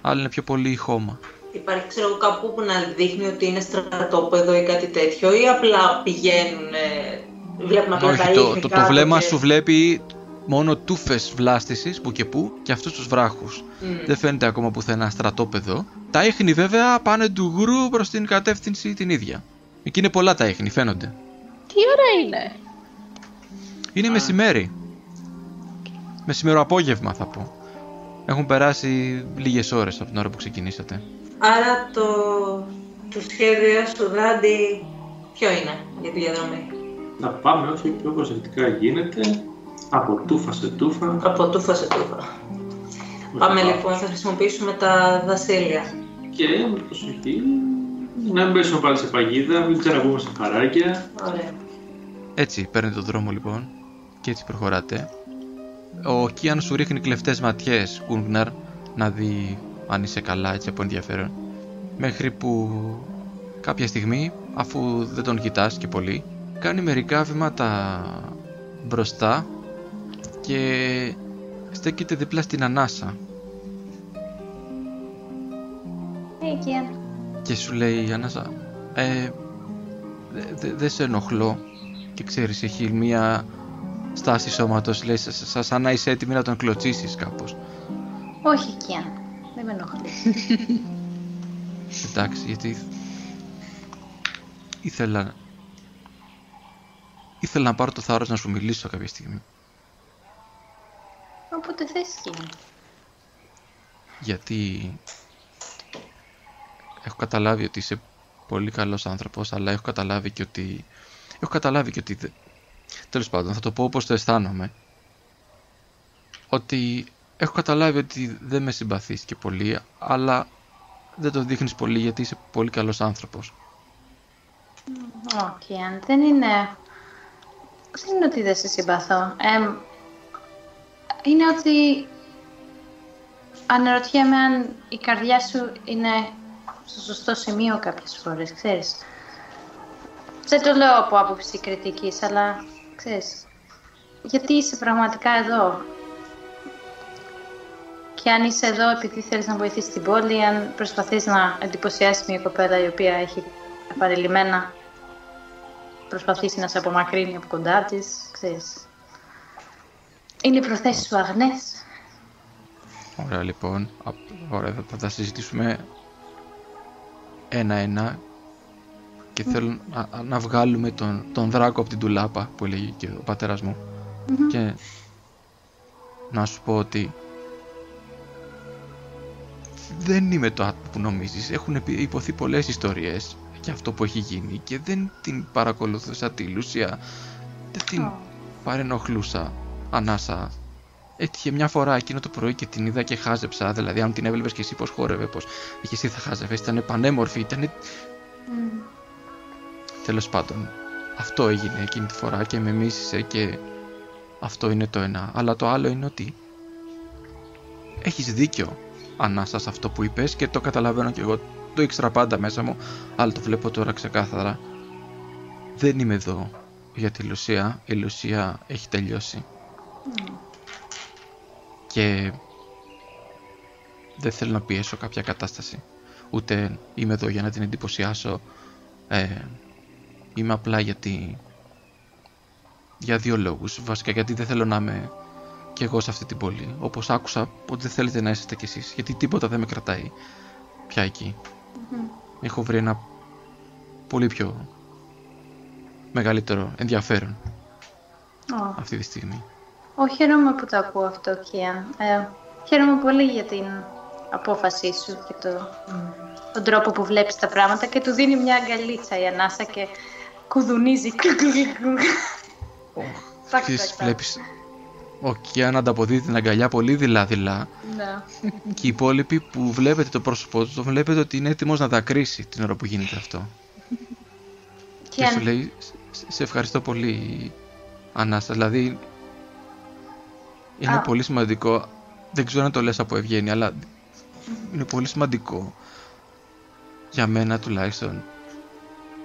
A: αλλά είναι πιο πολύ χώμα.
E: Υπάρχει ξέρω εγώ, κάπου που να δείχνει ότι είναι στρατόπεδο ή κάτι τέτοιο ή απλά πηγαίνουν, ε, βλέπουμε απλά τα
A: Όχι, το,
E: ίχνη
A: το, το
E: κάτω
A: βλέμμα
E: και-
A: σου βλέπει μόνο τούφες βλάστησης που και που και αυτούς τους βράχους.
E: Μμ.
A: Δεν φαίνεται ακόμα πουθενά στρατόπεδο. Τα ίχνη βέβαια πάνε του γρου προς την κατεύθυνση την ίδια. Εκεί είναι πολλά τα ίχνη, φαίνονται.
F: Τι ώρα είναι;
A: Είναι μεσημέρι. Μεσημεροαπόγευμα θα πω. Έχουν περάσει λίγες ώρες από την ώρα που ξεκινήσατε.
E: Άρα το, το σχέδιο σου Δάντη ποιο είναι για τη διαδρομή;
D: Να πάμε όσο πιο προσεκτικά γίνεται, από τούφα σε τούφα.
E: Από τούφα σε τούφα. Πάμε λοιπόν, θα χρησιμοποιήσουμε τα δασίλια.
D: Και με προσοχή, να μην πέσουμε πάλι σε παγίδα, μην ξαναβγούμε σε χαράκια.
E: Ωραία.
A: Έτσι, παίρνετε τον δρόμο λοιπόν και έτσι προχωράτε. Ο Κίαν σου ρίχνει κλεφτές ματιές, Κούγκναρ, να δει αν είσαι καλά έτσι από ενδιαφέρον. Μέχρι που κάποια στιγμή, αφού δεν τον κοιτάς και πολύ, κάνει μερικά βήματα μπροστά και στέκεται δίπλα στην ανάσα
B: Ε, Κιάν.
A: και σου λέει η ανάσα ε, δε- δε- δεν σε ενοχλώ και ξέρεις έχει μία στάση σώματος λέει σα- σα- σαν να είσαι έτοιμη να τον κλωτσίσεις κάπως
B: Όχι, Κιάν. Δεν με ενοχλεί. *laughs*
A: εντάξει γιατί ήθελα ήθελα να πάρω το θάρρος να σου μιλήσω κάποια στιγμή
B: Όποτε θες, Κιάν.
A: γιατί έχω καταλάβει ότι είσαι πολύ καλός άνθρωπος αλλά έχω καταλάβει και ότι έχω καταλάβει και ότι δε- τέλος πάντων θα το πω όπως το αισθάνομαι ότι έχω καταλάβει ότι δεν με συμπαθείς και πολύ αλλά δεν το δείχνεις πολύ γιατί είσαι πολύ καλός άνθρωπος
B: Όχι, αν δεν είναι... Δεν είναι ότι δεν σε συμπαθώ. Εμ, είναι ότι αναρωτιέμαι αν η καρδιά σου είναι στο σωστό σημείο κάποιες φορές, ξέρεις. Δεν το λέω από άποψη κριτικής, αλλά ξέρεις, γιατί είσαι πραγματικά εδώ; Και αν είσαι εδώ επειδή θέλεις να βοηθήσεις την πόλη, αν προσπαθείς να εντυπωσιάσεις μια κοπέλα η οποία έχει επαρελειμμένα προσπαθήσει να σε απομακρύνει από κοντά της, ξέρεις. Είναι οι προθέσεις σου αγνές.
A: Ωραία λοιπόν. Α, Ωραία, θα, θα τα συζητήσουμε ένα-ένα και θέλω να, να βγάλουμε τον, τον δράκο από την τουλάπα που έλεγε και ο πατέρας μου και να σου πω ότι δεν είμαι το άτομο που νομίζεις. Έχουν επι- υποθεί πολλές ιστορίες για αυτό που έχει γίνει και δεν την παρακολουθούσα τη Λούσια. Δεν την
B: Ω.
A: παρενοχλούσα ανάσα. Έτυχε μια φορά εκείνο το πρωί και την είδα και χάζεψα. Δηλαδή, αν την έβλεπες και εσύ πώς χόρευε, πώ. Και εσύ θα χάζευες. Ήταν πανέμορφη, ήταν. Τέλος πάντων, αυτό έγινε εκείνη τη φορά και με μίσησε και αυτό είναι το ένα. Αλλά το άλλο είναι ότι έχεις δίκιο ανάσα σε αυτό που είπες και το καταλαβαίνω και εγώ. Το ήξερα πάντα μέσα μου, αλλά το βλέπω τώρα ξεκάθαρα. Δεν είμαι εδώ για τη Λουσία. Η Λουσία έχει τελειώσει. Και δεν θέλω να πιέσω κάποια κατάσταση. Ούτε είμαι εδώ για να την εντυπωσιάσω. Ε, είμαι απλά γιατί... Για δύο λόγους. Βασικά γιατί δεν θέλω να είμαι και εγώ σε αυτή την πόλη. Όπως άκουσα ότι δεν θέλετε να είσαστε κι εσείς. Γιατί τίποτα δεν με κρατάει πια εκεί. Έχω βρει ένα πολύ πιο μεγαλύτερο ενδιαφέρον
B: Ω.
A: αυτή τη στιγμή.
B: Ω, χαίρομαι που το ακούω αυτό, Κιάν. Ε, χαίρομαι πολύ για την απόφασή σου και το, τον τρόπο που βλέπεις τα πράγματα και του δίνει μια αγκαλίτσα η Ανάσα και κουδουνίζει. Τακ,
A: Ξέρεις,
B: τακ, τακ.
A: βλέπεις ο Κιάν ανταποδίδει την αγκαλιά πολύ δειλά-δειλά
B: Ναι.
A: και οι υπόλοιποι που βλέπετε το πρόσωπό τους, το βλέπετε ότι είναι έτοιμος να δακρύσει την ώρα που γίνεται αυτό. Και σου
B: Κιάν,
A: λέει, «Σε- σε ευχαριστώ πολύ Ανάστα, δηλαδή είναι
B: Α.
A: πολύ σημαντικό, δεν ξέρω αν το λες από ευγένεια, αλλά είναι πολύ σημαντικό για μένα τουλάχιστον.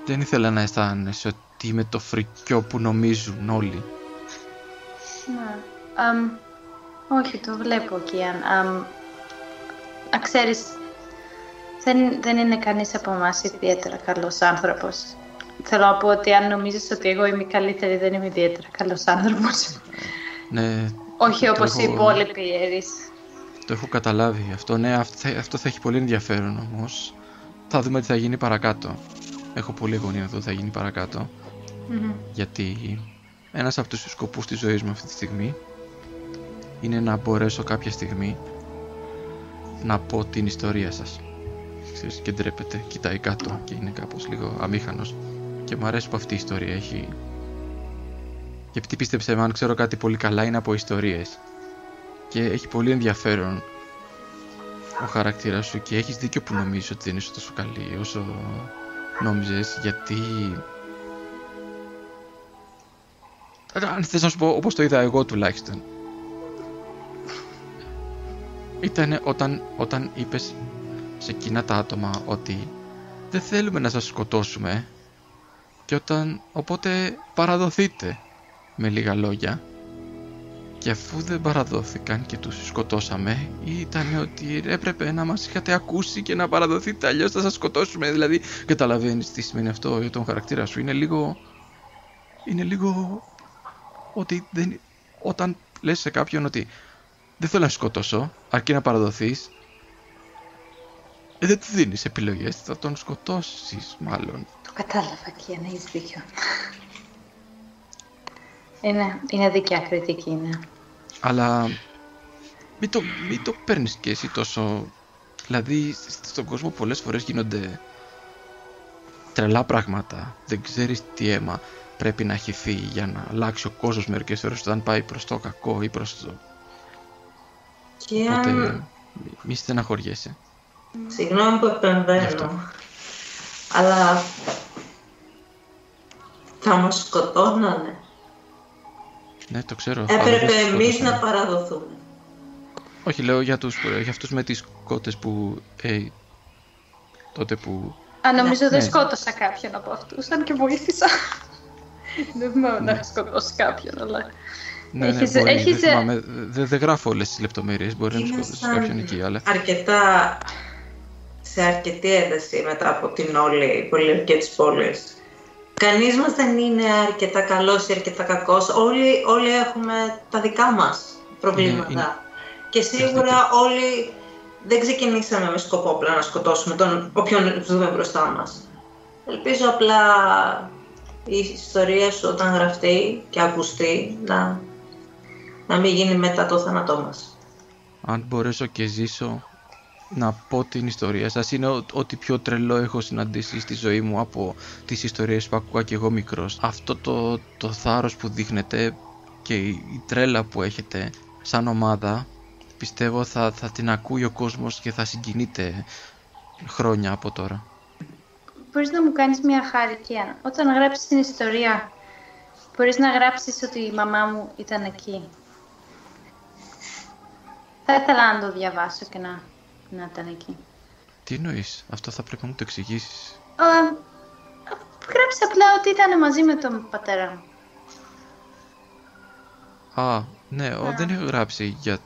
A: Δεν ήθελα να αισθάνεσαι ότι είμαι το φρικιό που νομίζουν όλοι.
B: ναι. Αμ, όχι, το βλέπω, Κιάν. Αμ, α, ξέρεις, δεν, δεν είναι κανείς από εμάς ιδιαίτερα καλός άνθρωπος. Θέλω να πω ότι αν νομίζεις ότι εγώ είμαι η καλύτερη, δεν είμαι ιδιαίτερα καλός άνθρωπος.
A: Ναι,
B: Όχι
A: το
B: όπως οι
A: έχω-
B: υπόλοιποι ιερείς.
A: Το έχω καταλάβει αυτό. Ναι, αυτό θα, αυτό θα έχει πολύ ενδιαφέρον όμως. Θα δούμε τι θα γίνει παρακάτω. Έχω πολύ αγωνία να δω τι θα γίνει παρακάτω.
B: Μμμ.
A: Γιατί ένας από τους σκοπούς της ζωής μου αυτή τη στιγμή είναι να μπορέσω κάποια στιγμή να πω την ιστορία σας. Ξέρεις, και ντρέπεται, κοιτάει κάτω και είναι κάπως λίγο αμήχανος. Και μου αρέσει που αυτή η ιστορία έχει... Και επειδή πίστεψε με, αν ξέρω κάτι πολύ καλά είναι από ιστορίες. Και έχει πολύ ενδιαφέρον ο χαρακτήρας σου και έχεις δίκιο που νομίζεις ότι δεν είσαι τόσο καλή όσο νόμιζες γιατί αν θες να σου πω όπως το είδα εγώ τουλάχιστον ήταν όταν, όταν είπες σε εκείνα τα άτομα ότι δεν θέλουμε να σας σκοτώσουμε και όταν οπότε παραδοθείτε με λίγα λόγια. Και αφού δεν παραδόθηκαν και τους σκοτώσαμε ήταν ότι έπρεπε να μας είχατε ακούσει και να παραδοθείτε αλλιώς θα σας σκοτώσουμε. Δηλαδή καταλαβαίνεις τι σημαίνει αυτό για τον χαρακτήρα σου. Είναι λίγο είναι λίγο ότι δεν, όταν λες σε κάποιον ότι δεν θέλω να σε σκοτώσω αρκεί να παραδοθείς ε, δεν του δίνεις επιλογές θα τον σκοτώσεις μάλλον
B: Το κατάλαβα και να έχεις δίκιο. Είναι, είναι δικιά κριτική, ναι.
A: Αλλά μην το, μην το παίρνεις και εσύ τόσο... Δηλαδή σ- στον κόσμο πολλές φορές γίνονται τρελά πράγματα. Δεν ξέρεις τι αίμα πρέπει να χυθεί για να αλλάξει ο κόσμος μερικές φορές όταν πάει προς το κακό ή προς το...
E: Και
A: Οπότε
E: αν...
A: μη- μη στεναχωριέσαι.
E: Συγγνώμη που
A: Γι' αυτό.
E: επεμβαίνω. Αλλά θα μας σκοτώνανε.
A: Ναι, το ξέρω. αλλά
E: Έπρεπε
A: δεν τους
E: εμείς
A: σκότωσαν.
E: να παραδοθούμε.
A: Όχι, λέω για, τους, για αυτούς με τις κότες που... Ε, τότε που...
B: Α, νομίζω δεν
A: Ναι.
B: σκότωσα κάποιον από αυτούς, αν και βοήθησα. *laughs* δεν θυμάμαι να έχω σκοτώσει κάποιον, αλλά...
A: Ναι,
B: Έχεις-
A: ναι, μπορεί,
B: έχεις-
A: δεν θυμάμαι, δεν δεν γράφω όλες τις λεπτομέρειες, μπορεί να
E: Είναι
A: σκοτώσει
E: σαν
A: κάποιον εκεί, αλλά...
E: αρκετά σε αρκετή ένταση μετά από την όλη πολιορκία της πόλης. Κανείς μας δεν είναι αρκετά καλός ή αρκετά κακός. Όλοι, όλοι έχουμε τα δικά μας προβλήματα.
A: Ναι, είναι-
E: Και σίγουρα όλοι δεν ξεκινήσαμε με σκοπό απλά να σκοτώσουμε τον όποιον δούμε μπροστά μας. Ελπίζω απλά η ιστορία σου όταν γραφτεί και ακουστεί να, να μην γίνει μετά το θάνατό μας.
A: αν μπορέσω και ζήσω να πω την ιστορία σας είναι ό- ό,τι πιο τρελό έχω συναντήσει στη ζωή μου από τις ιστορίες που ακούγα και εγώ μικρός. Αυτό το, το θάρρος που δείχνετε και η, η τρέλα που έχετε σαν ομάδα πιστεύω θα, θα την ακούει ο κόσμος και θα συγκινείται χρόνια από τώρα.
B: Μπορείς να μου κάνεις μια χάρη, Κιάν. Όταν γράψεις την ιστορία, μπορείς να γράψεις ότι η μαμά μου ήταν εκεί. Θα ήθελα να το διαβάσω και να, να ήταν εκεί.
A: Τι εννοείς, αυτό θα πρέπει να μου το εξηγήσεις.
B: Α, γράψε απλά ότι ήταν μαζί με τον πατέρα μου.
A: Α, ναι, ο, δεν έχω γράψει για...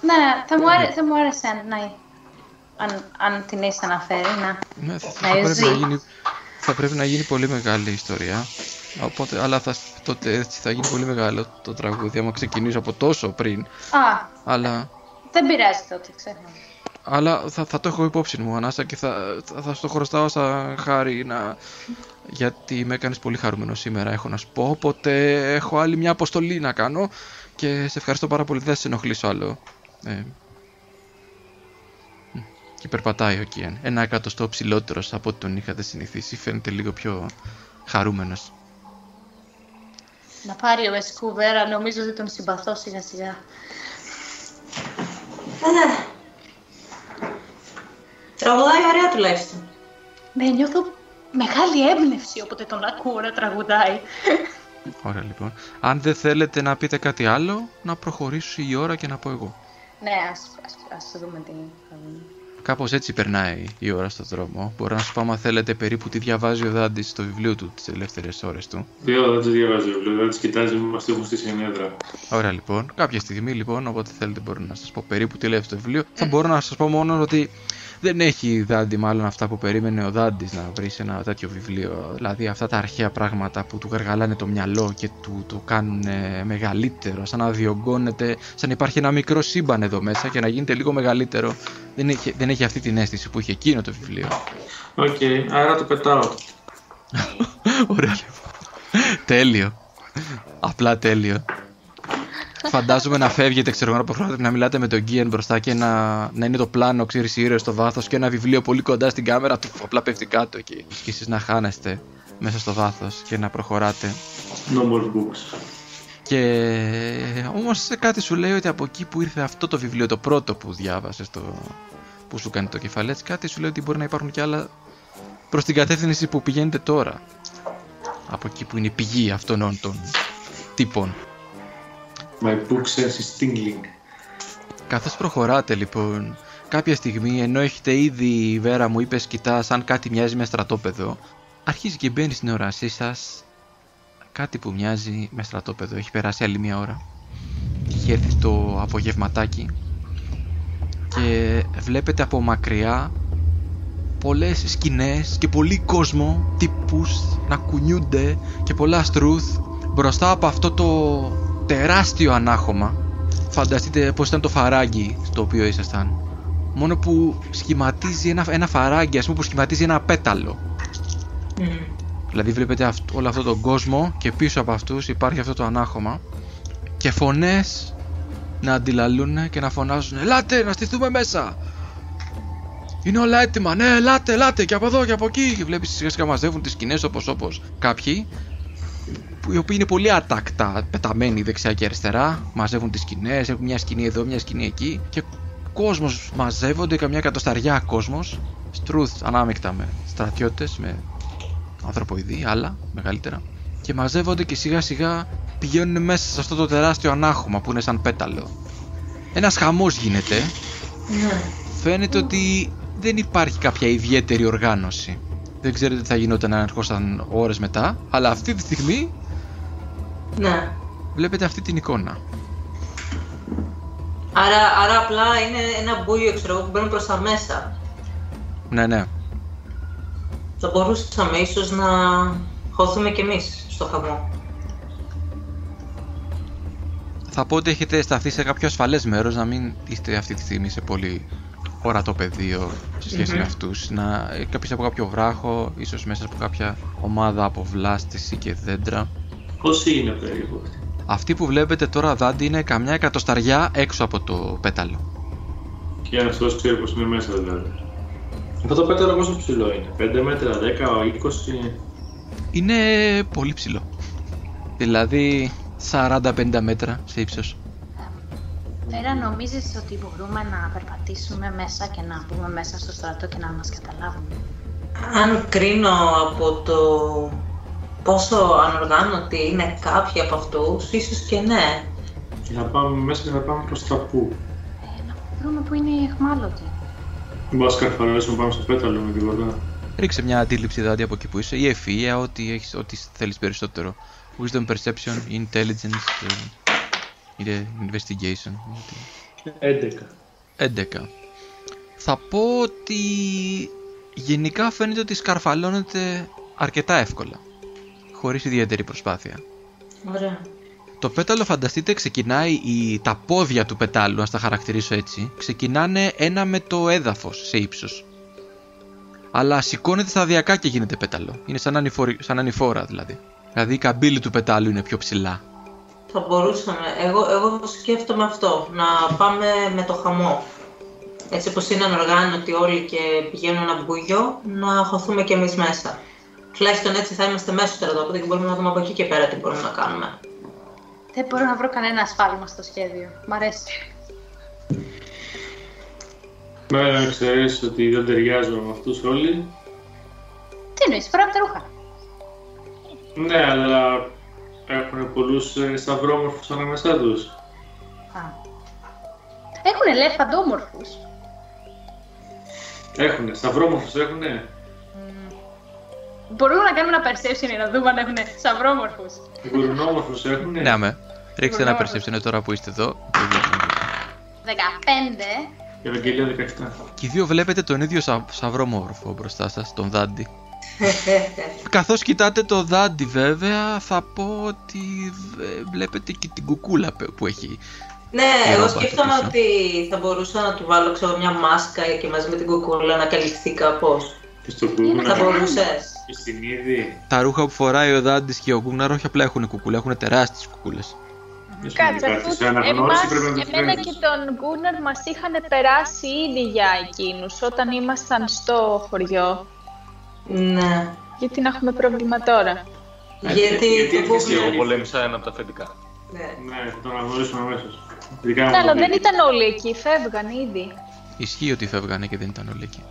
B: Ναι, ναι, θα μου, άρε, θα μου άρεσε να, αν, αν την έχεις αναφέρει, να...
A: Ναι, θα,
B: Να
A: θα πρέπει
B: ζει.
A: να γίνει, θα πρέπει να γίνει πολύ μεγάλη ιστορία. Οπότε, αλλά θα, τότε έτσι θα γίνει πολύ μεγάλο το τραγούδι άμα ξεκινήσω από τόσο πριν.
B: Α,
A: Αλλά,
B: δεν πειράζει τότε, ξέχνα.
A: Αλλά θα, θα το έχω υπόψη μου, Ανάσα, και θα, θα, θα στο χρωστάω σαν χάρη να... γιατί με έκανες πολύ χαρούμενο σήμερα, έχω να σου πω. Οπότε έχω άλλη μια αποστολή να κάνω και σε ευχαριστώ πάρα πολύ, δεν σε ενοχλήσω άλλο. Ε, μ, και περπατάει ο Κιάν. Ένα εκατοστό ψηλότερος από ό,τι τον είχατε συνηθίσει. Φαίνεται λίγο πιο χαρούμενος.
B: Να πάρει ο Εσκούβερα, νομίζω ότι τον συμπαθώ σιγά σιγά.
E: Ε, Τραγουδάει ωραία τουλάχιστον.
B: Ναι, νιώθω μεγάλη έμπνευση όποτε τον ακούω να τραγουδάει.
A: Ωραία λοιπόν. Αν δεν θέλετε να πείτε κάτι άλλο, να προχωρήσει η ώρα και να πω εγώ.
B: Ναι, ας, ας, ας δούμε τι θα δούμε.
A: Κάπως έτσι περνάει η ώρα στο δρόμο. Μπορώ να σου πω, άμα θέλετε, περίπου τι διαβάζει ο Δάντης στο βιβλίο του τις ελεύθερε ώρες του.
D: Δύο δεν τι διαβάζει βιβλίο, δεν τι κοιτάζει, μην μας τύχουν στη συνέδρα.
A: Ωραία λοιπόν. Κάποια στιγμή λοιπόν, όποτε θέλετε, μπορώ να σας πω περίπου τι λέει αυτό το βιβλίο. Θα μπορώ να σας πω μόνο ότι δεν έχει Δάντη μάλλον αυτά που περίμενε ο Δάντης να βρει σε ένα τέτοιο βιβλίο. Δηλαδή αυτά τα αρχαία πράγματα που του γαργαλάνε το μυαλό και του το κάνουν ε, μεγαλύτερο, σαν να διογκώνεται, σαν να υπάρχει ένα μικρό σύμπαν εδώ μέσα και να γίνεται λίγο μεγαλύτερο. Δεν έχει, δεν έχει αυτή την αίσθηση που είχε εκείνο το βιβλίο.
D: Οκ, άρα το πετάω. *laughs*
A: Ωραία λοιπόν. τέλειο. Απλά τέλειο. Φαντάζομαι να φεύγετε, ξέρω εγώ, από χρόνο να μιλάτε με τον Γκίεν μπροστά και να, να είναι το πλάνο, ξέρει, οι ήρωες στο βάθος και ένα βιβλίο πολύ κοντά στην κάμερα του απλά πέφτει κάτω εκεί. Και εσείς να χάνεστε μέσα στο βάθος και να προχωράτε.
D: No more books.
A: Και όμως κάτι σου λέει ότι από εκεί που ήρθε αυτό το βιβλίο, το πρώτο που διάβασες, το... που σου κάνει το κεφάλι, έτσι κάτι σου λέει ότι μπορεί να υπάρχουν κι άλλα προς την κατεύθυνση που πηγαίνετε τώρα. Από εκεί που είναι η πηγή αυτών των τύπων.
D: My book sense is tingling.
A: Καθώς προχωράτε λοιπόν, κάποια στιγμή ενώ έχετε ήδη η Βέρα μου είπες κοιτά σαν κάτι μοιάζει με στρατόπεδο, αρχίζει και μπαίνει στην όρασή σας κάτι που μοιάζει με στρατόπεδο. Έχει περάσει άλλη μια ώρα. Έχει έρθει το απογευματάκι και βλέπετε από μακριά πολλές σκηνές και πολύ κόσμο, τύπους να κουνιούνται και πολλά στρούθ μπροστά από αυτό το τεράστιο ανάχωμα. Φανταστείτε πως ήταν το φαράγγι στο οποίο ήσασταν. Μόνο που σχηματίζει ένα, ένα φαράγγι ας πούμε που σχηματίζει ένα πέταλο δηλαδή βλέπετε αυτ- όλο αυτόν τον κόσμο και πίσω από αυτούς υπάρχει αυτό το ανάχωμα και φωνές να αντιλαλούν και να φωνάζουν Ελάτε να στηθούμε μέσα! Είναι όλα έτοιμα, ναι, ελάτε, ελάτε και από εδώ και από εκεί. Και βλέπεις σιγά σιγά μαζεύουν τις σκηνές όπως όπως. Κάποιοι, που, οι οποίοι είναι πολύ ατάκτα, πεταμένοι δεξιά και αριστερά. Μαζεύουν τις σκηνές, έχουν μια σκηνή εδώ, μια σκηνή εκεί. Και κόσμος μαζεύονται, καμιά εκατοσταριά κόσμος. Στρούθ ανάμεικτα με στρατιώτες, με ανθρωποειδή, άλλα μεγαλύτερα. Και μαζεύονται και σιγά σιγά πηγαίνουν μέσα σε αυτό το τεράστιο ανάχωμα που είναι σαν πέταλο. Ένας χαμός γίνεται
E: Ναι.
A: φαίνεται ότι δεν υπάρχει κάποια ιδιαίτερη οργάνωση. Δεν ξέρετε τι θα γινόταν αν ερχόσταν ώρες μετά, αλλά αυτή τη στιγμή
E: Ναι.
A: βλέπετε αυτή την εικόνα.
E: Άρα, άρα απλά είναι ένα μπούγιο, ξέρω εγώ, που μπαίνουν προς τα μέσα.
A: Ναι, ναι.
E: Θα μπορούσαμε ίσως να χωθούμε κι εμείς στο χαμό.
A: Θα πω ότι έχετε σταθεί σε κάποιο ασφαλές μέρος, να μην είστε αυτή τη στιγμή σε πολύ ορατό πεδίο σε σχεση με αυτούς. Να, ε, κάποιος από κάποιο βράχο, ίσως μέσα από κάποια ομάδα από βλάστηση και δέντρα.
D: Πόσοι είναι περίπου αυτοί;
A: Αυτή που βλέπετε τώρα δάντη είναι καμιά εκατοσταριά έξω από το πέταλο.
D: Και ένα αυτός ξέρεις πώ είναι μέσα δηλαδή. Αυτό το πέταλο πόσο ψηλό είναι, 5 μέτρα, 10, 20.
A: Είναι πολύ ψηλό. Δηλαδή 40-50 μέτρα σε ύψος.
B: Πέρα νομίζεις ότι μπορούμε να περπατήσουμε μέσα και να μπούμε μέσα στο στρατό και να μας καταλάβουν;
E: Αν κρίνω από το πόσο ανοργάνωτοι είναι κάποιοι από αυτούς, ίσως και ναι.
D: Και θα πάμε μέσα και θα πάμε προς τα πού.
B: Ε, να βρούμε που είναι οι εχμάλωτοι.
D: Δεν μπορούμε να σκαρφαλέσουμε πάνω στο πέταλο με τίποτα.
A: Ρίξε μια αντίληψη δάντη από εκεί που είσαι ή ευφυΐα, ό,τι, έχεις, ό,τι θέλεις περισσότερο. Wisdom Perception, Intelligence, ε, είτε Investigation. είτε-
D: 11.
A: 11. Θα πω ότι γενικά φαίνεται ότι σκαρφαλώνεται αρκετά εύκολα. Χωρίς ιδιαίτερη προσπάθεια.
E: Ωραία.
A: Το πέταλο φανταστείτε ξεκινάει η, τα πόδια του πετάλου, ας τα χαρακτηρίσω έτσι, ξεκινάνε ένα με το έδαφος σε ύψος. Αλλά σηκώνεται σταδιακά και γίνεται πέταλο. Είναι σαν, ανηφορι- σαν ανηφόρα δηλαδή. Δηλαδή η καμπύλη του πετάλου είναι πιο ψηλά.
E: Θα μπορούσαμε. Εγώ, εγώ σκέφτομαι αυτό, να πάμε με το χαμό. Έτσι όπως είναι ανοργάνωτοι όλοι και πηγαίνουν ένα μπούγιο, να χωθούμε κι εμείς μέσα. Τουλάχιστον έτσι θα είμαστε μέσα στο στρατόπεδο και μπορούμε να δούμε από εκεί και πέρα τι μπορούμε να κάνουμε.
B: Δεν μπορώ να βρω κανένα ασφάλμα στο σχέδιο. Μ' αρέσει.
D: Μέχρι να ξέρεις ότι δεν ταιριάζουμε με αυτούς όλοι.
B: Τι εννοείς, φοράμε τα ρούχα.
D: Ναι, αλλά έχουν πολλούς σταυρόμορφους ανάμεσά τους.
B: Α. Έχουν ελέφαντόμορφους.
D: Έχουνε, σταυρόμορφους έχουνε.
B: Μπορούμε να κάνουμε ένα perception για να δούμε αν έχουν σαυρόμορφους.
D: Γουρνόμορφου έχουνε.
A: Ναι, αμέ. Ρίξτε ένα
B: Μπράβο.
A: perception τώρα που είστε εδώ.
B: 15.
D: Η Ευαγγελία 17.
A: Και οι δύο βλέπετε τον ίδιο σα... σαυρόμορφο μπροστά σας, τον Δάντη. *laughs* Καθώς κοιτάτε το Δάντη βέβαια, θα πω ότι ε, βλέπετε και την κουκούλα που- που έχει.
E: ναι,
A: Η
E: εγώ
A: ρόμπα
E: σκέφτομαι
A: του πίσω.
E: ότι θα μπορούσα να του βάλω ξέρω, μια μάσκα και μαζί με την κουκούλα να καλυφθεί κάπως.
D: Και στο
E: Θα
D: κούκουνα.
E: Μπορούσες.
D: Και στην είδη;
A: Τα ρούχα που φοράει ο Δάντης και ο Γκούναρ όχι απλά έχουν κουκούλα, έχουν τεράστιες κουκούλες.
D: Δεν σημαίνει
F: Κάτσε,
D: κάτι.
F: αφού
D: Σε αναγνώριση πρέπει να το
F: εμάς, εμένα
D: φέρεις.
F: και τον Γκούναρ μας είχαν περάσει ήδη για εκείνους όταν ήμασταν στο χωριό.
E: Ναι.
F: Γιατί να έχουμε πρόβλημα τώρα;
E: Γιατί,
D: γιατί
E: το
D: έρχεσαι
E: Google-
C: Εγώ πολέμησα ένα από τα αφεντικά.
E: Ναι.
D: Ναι, θα τον αναγνωρίσουμε αμέσως. Ειδικά
F: Ναι,
D: άμα
F: αλλά
D: το
F: δεν
D: δει.
F: ήταν όλοι εκεί, φεύγαν ήδη.
A: Ισχύει ότι φεύγανε και δεν ήταν όλοι εκεί.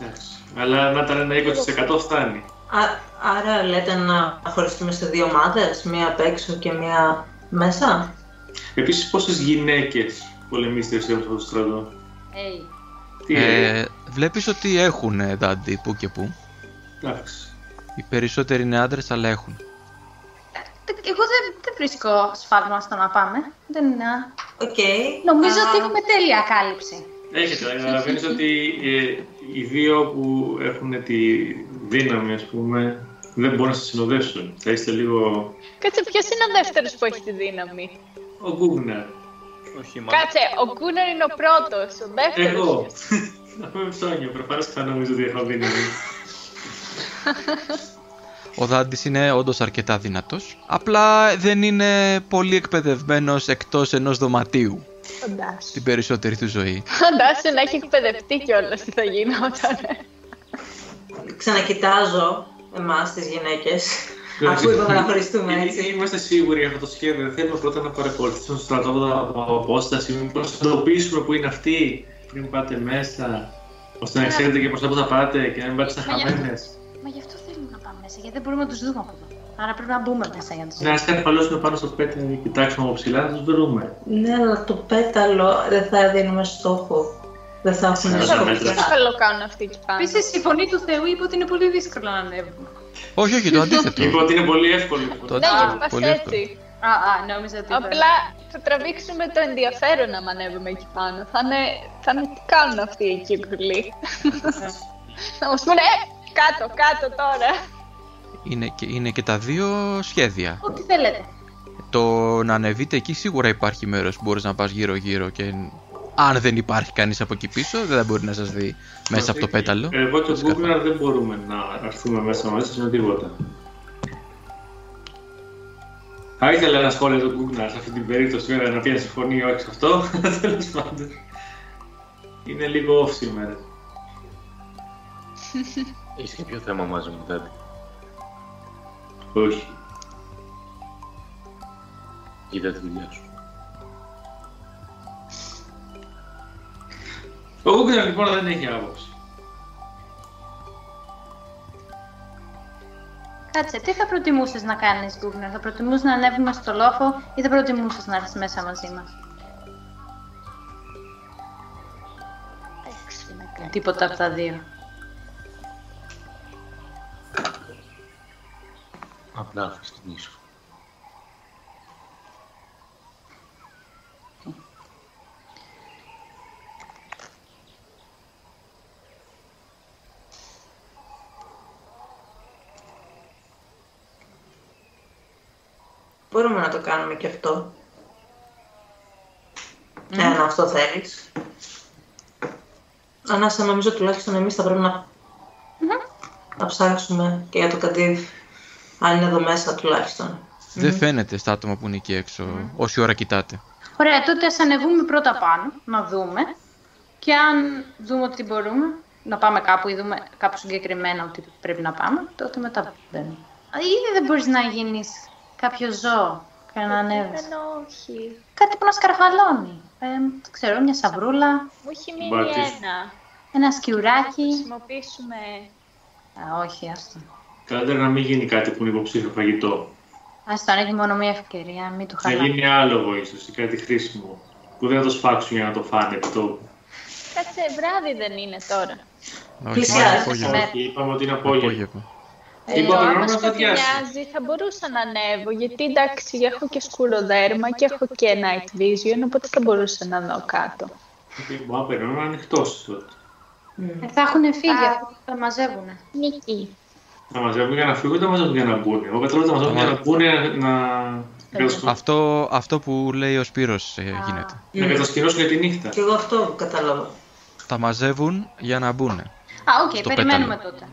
D: Εντάξει. Αλλά να ήταν ένα 20% φτάνει.
E: Α, άρα λέτε να χωριστούμε σε δύο ομάδες, μία απ' έξω και μία μέσα;
D: Επίσης, πόσες γυναίκες πολεμίστρε έχουν στο στρατό;
B: Hey.
D: Τι ε,
A: Ε, βλέπεις ότι έχουν ε, Δάντη που και που.
D: εντάξει.
A: Οι περισσότεροι είναι άντρες αλλά έχουν.
B: Εγώ δεν, δεν βρίσκω σφάλμα στο να πάμε. Δεν είναι...
E: Οκ.
B: Νομίζω
E: Α,
B: ότι έχουμε τέλεια κάλυψη.
D: Έχετε, καταλαβαίνει ότι ε, οι δύο που έχουν τη δύναμη, ας πούμε, δεν μπορούν να σας συνοδεύσουν. Θα είστε λίγο.
F: Κάτσε, ποιος είναι ο δεύτερος που έχει τη δύναμη;
D: Ο Γκούγναρ.
C: Όχι, μάλλον.
F: Κάτσε, ο Γκούναρ είναι ο πρώτος, ο δεύτερος.
D: Εγώ.
F: ποιος;
D: Να πούμε ψώνια, προφανώς και θα νομίζω ότι έχω δύναμη.
A: Ο Δάντης είναι όντως αρκετά δυνατός. Απλά δεν είναι πολύ εκπαιδευμένος εκτός ενός δωματίου
F: Φαντάσου.
A: την περισσότερη του ζωή.
F: Φαντάσου να έχει εκπαιδευτεί κιόλας τι θα γινόταν.
E: Ξανακοιτάζω εμάς τις γυναίκες, αφού είπαμε να χωριστούμε
D: Ε,
E: έτσι.
D: Είμαστε σίγουροι για αυτό το σχέδιο. Δεν θέλουμε πρώτα να παρακολουθήσουμε στο στρατόπεδο από απόσταση. Μήπω εντοπίσουμε που είναι αυτοί πριν πάτε μέσα. ώστε να ξέρετε και προς τα που θα πάτε και να μην πάτε στα
B: Μα γι' αυτό-
D: χαμένες.
B: Μα γι' αυτό θέλουμε να πάμε μέσα, γιατί δεν μπορούμε να τους δούμε από εδώ. Άρα πρέπει να μπούμε μέσα για να τους
D: Να
B: δούμε.
D: σκαρφαλώσουμε πάνω στο πέτρο και κοιτάξουμε από ψηλά, θα τους βρούμε.
E: Ναι, αλλά το πέταλο δεν θα δίνουμε στόχο. Δεν θα έχουν
D: Καλά,
F: Δεν
D: τα
F: θα
D: μέτρα.
F: δύσκολο κάνουν αυτοί εκεί πάνω.
B: Επίσης, η φωνή του Θεού είπε ότι είναι πολύ δύσκολο να ανέβουμε.
A: Όχι, όχι, το αντίθετο.
D: Είπα ότι είναι πολύ εύκολο.
A: Το
F: Ναι,
A: Α,
F: γιατί πας
A: πολύ
F: έτσι.
B: Α, α, νόμιζα ότι. είπε-
F: Απλά θα τραβήξουμε το ενδιαφέρον να ανέβουμε εκεί πάνω. Θα είναι, θα είναι τι κάνουν αυτοί εκεί κουλοί. *laughs* Θα μας πούνε, ε, κάτω, κάτω τώρα.
A: Είναι και, είναι και τα δύο σχέδια.
B: Ό,τι θέλετε.
A: Το να ανεβείτε εκεί σίγουρα υπάρχει μέρος που μπορείς να πας γύρω γύρω και αν δεν υπάρχει κανείς από εκεί πίσω δεν θα μπορεί να σας δει μέσα από το πέταλο.
D: Εγώ και ο
A: Ξεκάθαρα.
D: Google δεν μπορούμε να έρθουμε μέσα μαζί με τίποτα. Θα ήθελα ένα σχόλιο του Google σε αυτή την περίπτωση βέβαια να πει να συμφωνεί ή όχι σε αυτό. *laughs* Τέλος πάντων. Είναι λίγο off σήμερα.
C: Έχεις κάποιο θέμα μαζί μου, Τάντι.
D: Όχι.
C: Κοίτα τη δουλειά σου.
D: Ο Google λοιπόν δεν έχει άποψη.
B: Κάτσε, τι θα προτιμούσες να κάνεις, Γκούγνερ, θα προτιμούσες να ανέβουμε στο λόφο ή θα προτιμούσες να έρθεις μέσα μαζί μας;
F: Έξι να κάνει.
B: Τίποτα από τα δύο.
C: Απλά αφήσεις την ίσο.
E: Μπορούμε να το κάνουμε και αυτό. Εάν αυτό θέλεις. Ανάσα, νομίζω τουλάχιστον εμείς θα πρέπει να, να ψάξουμε και για το Καντίβ. Αν είναι εδώ μέσα τουλάχιστον.
A: Δεν φαίνεται στα άτομα που είναι εκεί έξω όση ώρα κοιτάτε.
B: Ωραία, τότε ας ανεβούμε πρώτα πάνω, να δούμε. Και αν δούμε ότι μπορούμε να πάμε κάπου ή δούμε κάπου συγκεκριμένα ότι πρέπει να πάμε, τότε μετά μπαίνουμε. Α, Ήδη δεν μπορείς να γίνεις κάποιο ζώο και να ανέβεις.
F: Δεν όχι.
B: Κάτι που να σκαρφαλώνει. Ε, δεν ξέρω, μια σαβρούλα,
F: Μου έχει μείνει
D: Μπάτης.
F: ένα.
B: ένα σκιουράκι.
F: Χρησιμοποιήσουμε...
B: Α, όχι, άστο.
D: Καλύτερα να μην γίνει κάτι που είναι υποψήφιο φαγητό.
B: Άστο, αν έχει μόνο μία ευκαιρία, μην του
D: Να
B: χαλάμε.
D: γίνει άλογο ίσω ή κάτι χρήσιμο. Που δεν θα το σφάξουν για να το φάνε επί τόπου.
F: Κάτσε, βράδυ δεν είναι τώρα.
A: Όχι,
E: Πλησιάζει.
A: απόγευμα.
B: Ναι.
D: Όχι, είπαμε ότι είναι απόγευμα.
A: Απόγευμα.
F: Ε,
D: Λοιπόν,
F: άμα
D: πρέπει να αδειάσει.
F: σκοτεινιάζει θα μπορούσα να ανέβω, γιατί εντάξει έχω και σκούρο δέρμα και έχω και night vision, οπότε θα μπορούσα να δω κάτω.
D: Μπορεί να περιμένουμε να ανοιχτός τότε.
B: Ε, θα έχουν φύγει,
F: Α.
B: αφού θα μαζεύουν.
F: Νίκη.
D: Να μαζεύουν για να φύγουν ή να μαζεύουν για να μπουν. Εγώ κατάλαβα ότι τα μαζεύουν για να μπουν να, κατασκο-
A: Αυτό, αυτό που λέει ο Σπύρος ε, γίνεται.
D: να κατασκηνώσουν για τη νύχτα.
E: Και εγώ αυτό κατάλαβα.
A: Τα μαζεύουν για να μπουν.
B: Α, οκ,
A: Στο
B: περιμένουμε
A: πέταλο.
B: τότε.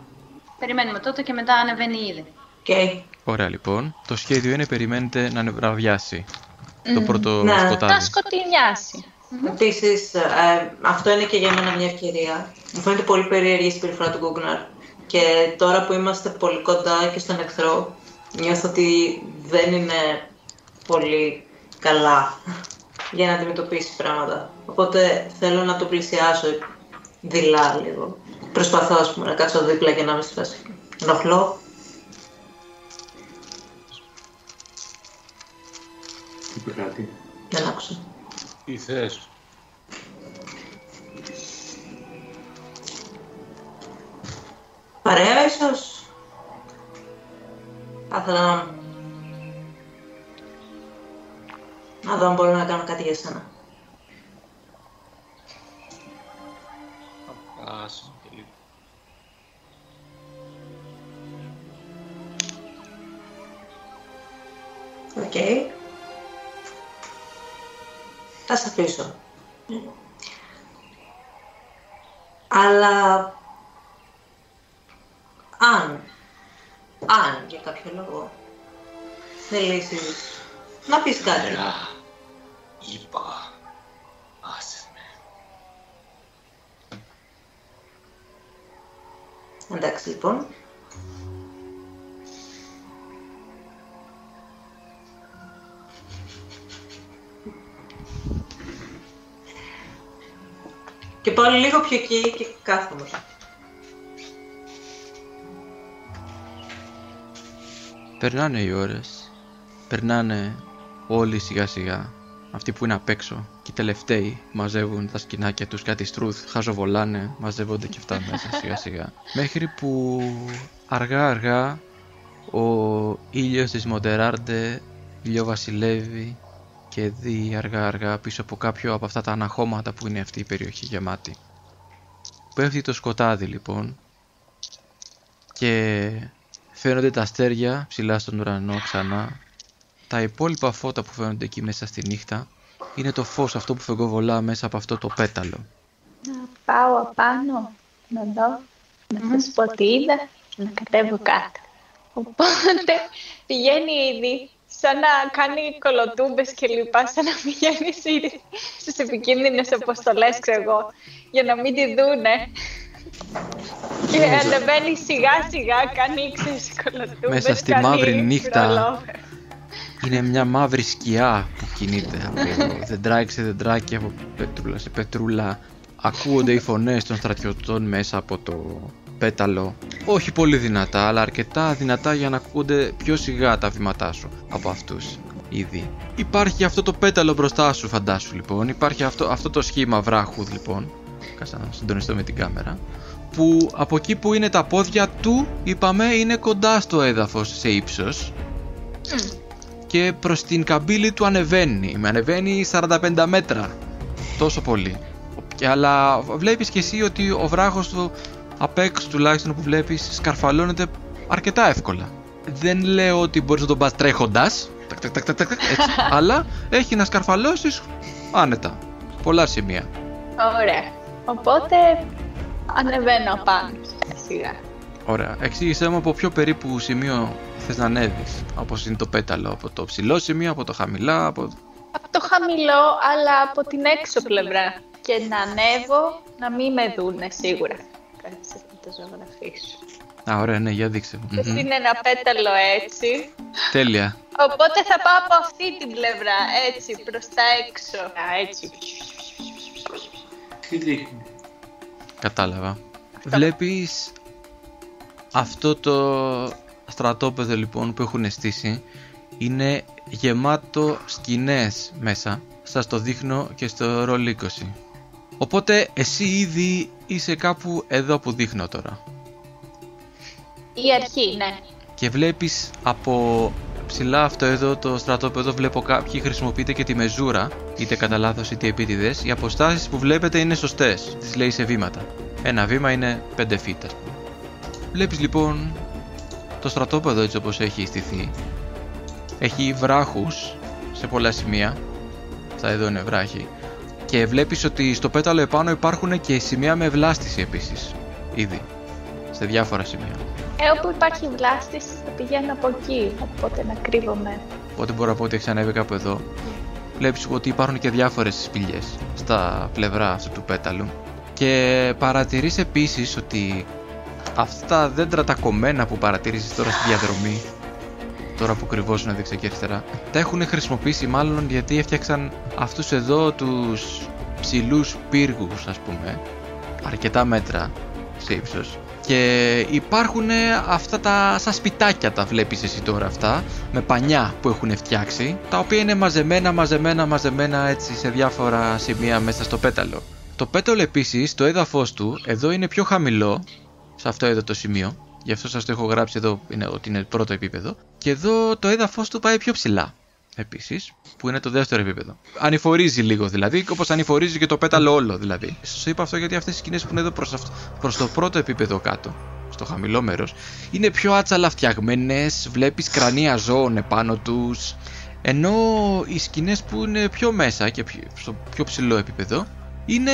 B: Περιμένουμε τότε και μετά ανεβαίνει ήδη.
E: Και
A: Ωραία λοιπόν. Το σχέδιο είναι περιμένετε να βραδιάσει το πρώτο
E: Ναι.
F: Θα
A: σκοτάδι.
F: σκοτεινιάσει.
E: Επίσης, ε, αυτό είναι και για μένα μια ευκαιρία. Μου φαίνεται πολύ περίεργη η συμπεριφορά του Γκούγκναρ. Και τώρα που είμαστε πολύ κοντά και στον εχθρό, νιώθω ότι δεν είναι πολύ καλά για να αντιμετωπίσει πράγματα. Οπότε θέλω να το πλησιάσω δειλά λίγο. Προσπαθώ, ας πούμε, να κάτσω δίπλα και να είμαι στη φάση. Ενοχλώ.
D: Είπε κάτι.
E: Δεν άκουσα.
C: Τι θες.
E: Παρέα ίσως. Θα ήθελα να... Να δω αν μπορώ να κάνω κάτι για σένα.
C: Άσε και λίγο.
E: Οκ. Θα σε αφήσω. Αλλά... Αν... Αν για κάποιο λόγο θελήσεις να πεις κάτι.
C: Έλα. Είπα. Άσε με.
E: Εντάξει λοιπόν. Και πάω λίγο πιο εκεί και κάθομαι.
A: Περνάνε οι ώρες. Περνάνε όλοι σιγά σιγά. Αυτοί που είναι απ' έξω και οι τελευταίοι μαζεύουν τα σκηνάκια τους, κάτι στρούθ, χαζοβολάνε, μαζεύονται και αυτά μέσα σιγά σιγά. Μέχρι που αργά αργά ο ήλιος της Μοντεράρντε ηλιοβασιλεύει και δει αργά αργά πίσω από κάποιο από αυτά τα αναχώματα που είναι αυτή η περιοχή γεμάτη. Πέφτει το σκοτάδι λοιπόν και φαίνονται τα αστέρια ψηλά στον ουρανό ξανά. Τα υπόλοιπα φώτα που φαίνονται εκεί μέσα στη νύχτα είναι το φως αυτό που φεγγοβολά μέσα από αυτό το πέταλο.
F: Να πάω απάνω, να δω, να σας πω τι είδα και να κατέβω κάτω. Οπότε πηγαίνει ήδη σαν να κάνει κολοτούμπες και λοιπά, σαν να πηγαίνει ήδη στις επικίνδυνες αποστολές, ξέρω εγώ, για να μην τη δούνε. Και ανεβαίνει σιγά σιγά, κάνει ξέρεις κολοτούμπες,
A: Μέσα στη
F: κάνει
A: μαύρη νύχτα.
F: ρολόβερ.
A: Είναι μια μαύρη σκιά που κινείται από *laughs* δεντράκι σε δεντράκι, από πετρούλα σε πετρούλα. Ακούγονται οι φωνές των στρατιωτών μέσα από το πέταλο. Όχι πολύ δυνατά, αλλά αρκετά δυνατά για να ακούγονται πιο σιγά τα βήματά σου από αυτούς ήδη. Υπάρχει αυτό το πέταλο μπροστά σου, φαντάσου λοιπόν. Υπάρχει αυτό, αυτό το σχήμα βράχου λοιπόν. Κάτσε να συντονιστώ με την κάμερα. Που από εκεί που είναι τα πόδια του, είπαμε, είναι κοντά στο έδαφος σε ύψος και προς την καμπύλη του ανεβαίνει. Με ανεβαίνει 45 μέτρα. Τόσο πολύ. Και, αλλά βλέπεις και εσύ ότι ο βράχος του απ' έξω τουλάχιστον που βλέπεις σκαρφαλώνεται αρκετά εύκολα. Δεν λέω ότι μπορείς να τον πας τρέχοντας, τακ, τακ, τακ, τακ, τακ, έτσι, *laughs* αλλά έχει να σκαρφαλώσεις άνετα. Πολλά σημεία.
F: Ωραία. Οπότε ανεβαίνω πάνω σιγά.
A: Ωραία. Εξήγησέ μου από ποιο περίπου σημείο θες να ανέβεις. Όπως είναι το πέταλο. Από το ψηλό σημείο, από το χαμηλά, από...
F: Από το χαμηλό, αλλά από την έξω πλευρά. Και να ανέβω, να μην με δούνε σίγουρα. Κάτσε να το ζωγραφίσω.
A: Α, ωραία, ναι, για δείξε μου.
F: Mm-hmm.
A: Μμμ.
F: Είναι ένα πέταλο έτσι.
A: Τέλεια.
F: Οπότε θα πάω από αυτή την πλευρά, έτσι, προς τα έξω. Α, έτσι.
D: Τι δείχνει;
A: Κατάλαβα. Βλέπεις αυτό το στρατόπεδο λοιπόν που έχουν στήσει είναι γεμάτο σκηνές μέσα. Σας το δείχνω και στο ρολ 20. Οπότε εσύ ήδη είσαι κάπου εδώ που δείχνω τώρα.
F: Η αρχή, ναι.
A: Και βλέπεις από ψηλά αυτό εδώ το στρατόπεδο βλέπω κάποιοι χρησιμοποιείτε και τη μεζούρα. Είτε κατά λάθος είτε επίτηδες. Οι αποστάσεις που βλέπετε είναι σωστές τις λέει σε βήματα. Ένα βήμα είναι 5 feet ας πούμε. Βλέπεις λοιπόν το στρατόπεδο έτσι όπως έχει στηθεί. Έχει βράχους σε πολλά σημεία. Αυτά εδώ είναι βράχοι. Και βλέπεις ότι στο πέταλο επάνω υπάρχουν και σημεία με βλάστηση επίσης ήδη σε διάφορα σημεία
F: Ε, όπου υπάρχει βλάστηση θα πηγαίνω από εκεί, οπότε να κρύβομαι.
A: Οπότε μπορώ να πω ότι έχεις ανέβει κάπου εδώ. Βλέπεις ότι υπάρχουν και διάφορες σπηλιές στα πλευρά αυτού του πέταλου. Και παρατηρείς επίσης ότι αυτά τα δέντρα τα κομμένα που παρατηρήσεις τώρα στη διαδρομή τώρα που κρυβώσουν δεξιά και αριστερά τα έχουν χρησιμοποιήσει μάλλον γιατί έφτιαξαν αυτούς εδώ τους ψηλούς πύργους ας πούμε αρκετά μέτρα σε ύψος και υπάρχουν αυτά τα σαν σπιτάκια τα βλέπεις εσύ τώρα αυτά με πανιά που έχουν φτιάξει τα οποία είναι μαζεμένα μαζεμένα μαζεμένα έτσι σε διάφορα σημεία μέσα στο πέταλο. Το πέταλο επίσης το έδαφος του εδώ είναι πιο χαμηλό σε αυτό εδώ το σημείο. Γι' αυτό σας το έχω γράψει εδώ είναι, ότι είναι πρώτο επίπεδο. Και εδώ το έδαφος του πάει πιο ψηλά επίσης, που είναι το δεύτερο επίπεδο. Ανηφορίζει λίγο δηλαδή, όπως ανηφορίζει και το πέταλο όλο δηλαδή. Σας είπα αυτό γιατί αυτές οι σκηνές που είναι εδώ προς προς το πρώτο επίπεδο κάτω, στο χαμηλό μέρος, είναι πιο άτσαλα φτιαγμένε, βλέπεις κρανία ζώων επάνω τους. Ενώ οι σκηνές που είναι πιο μέσα και πιο, στο πιο ψηλό επίπεδο είναι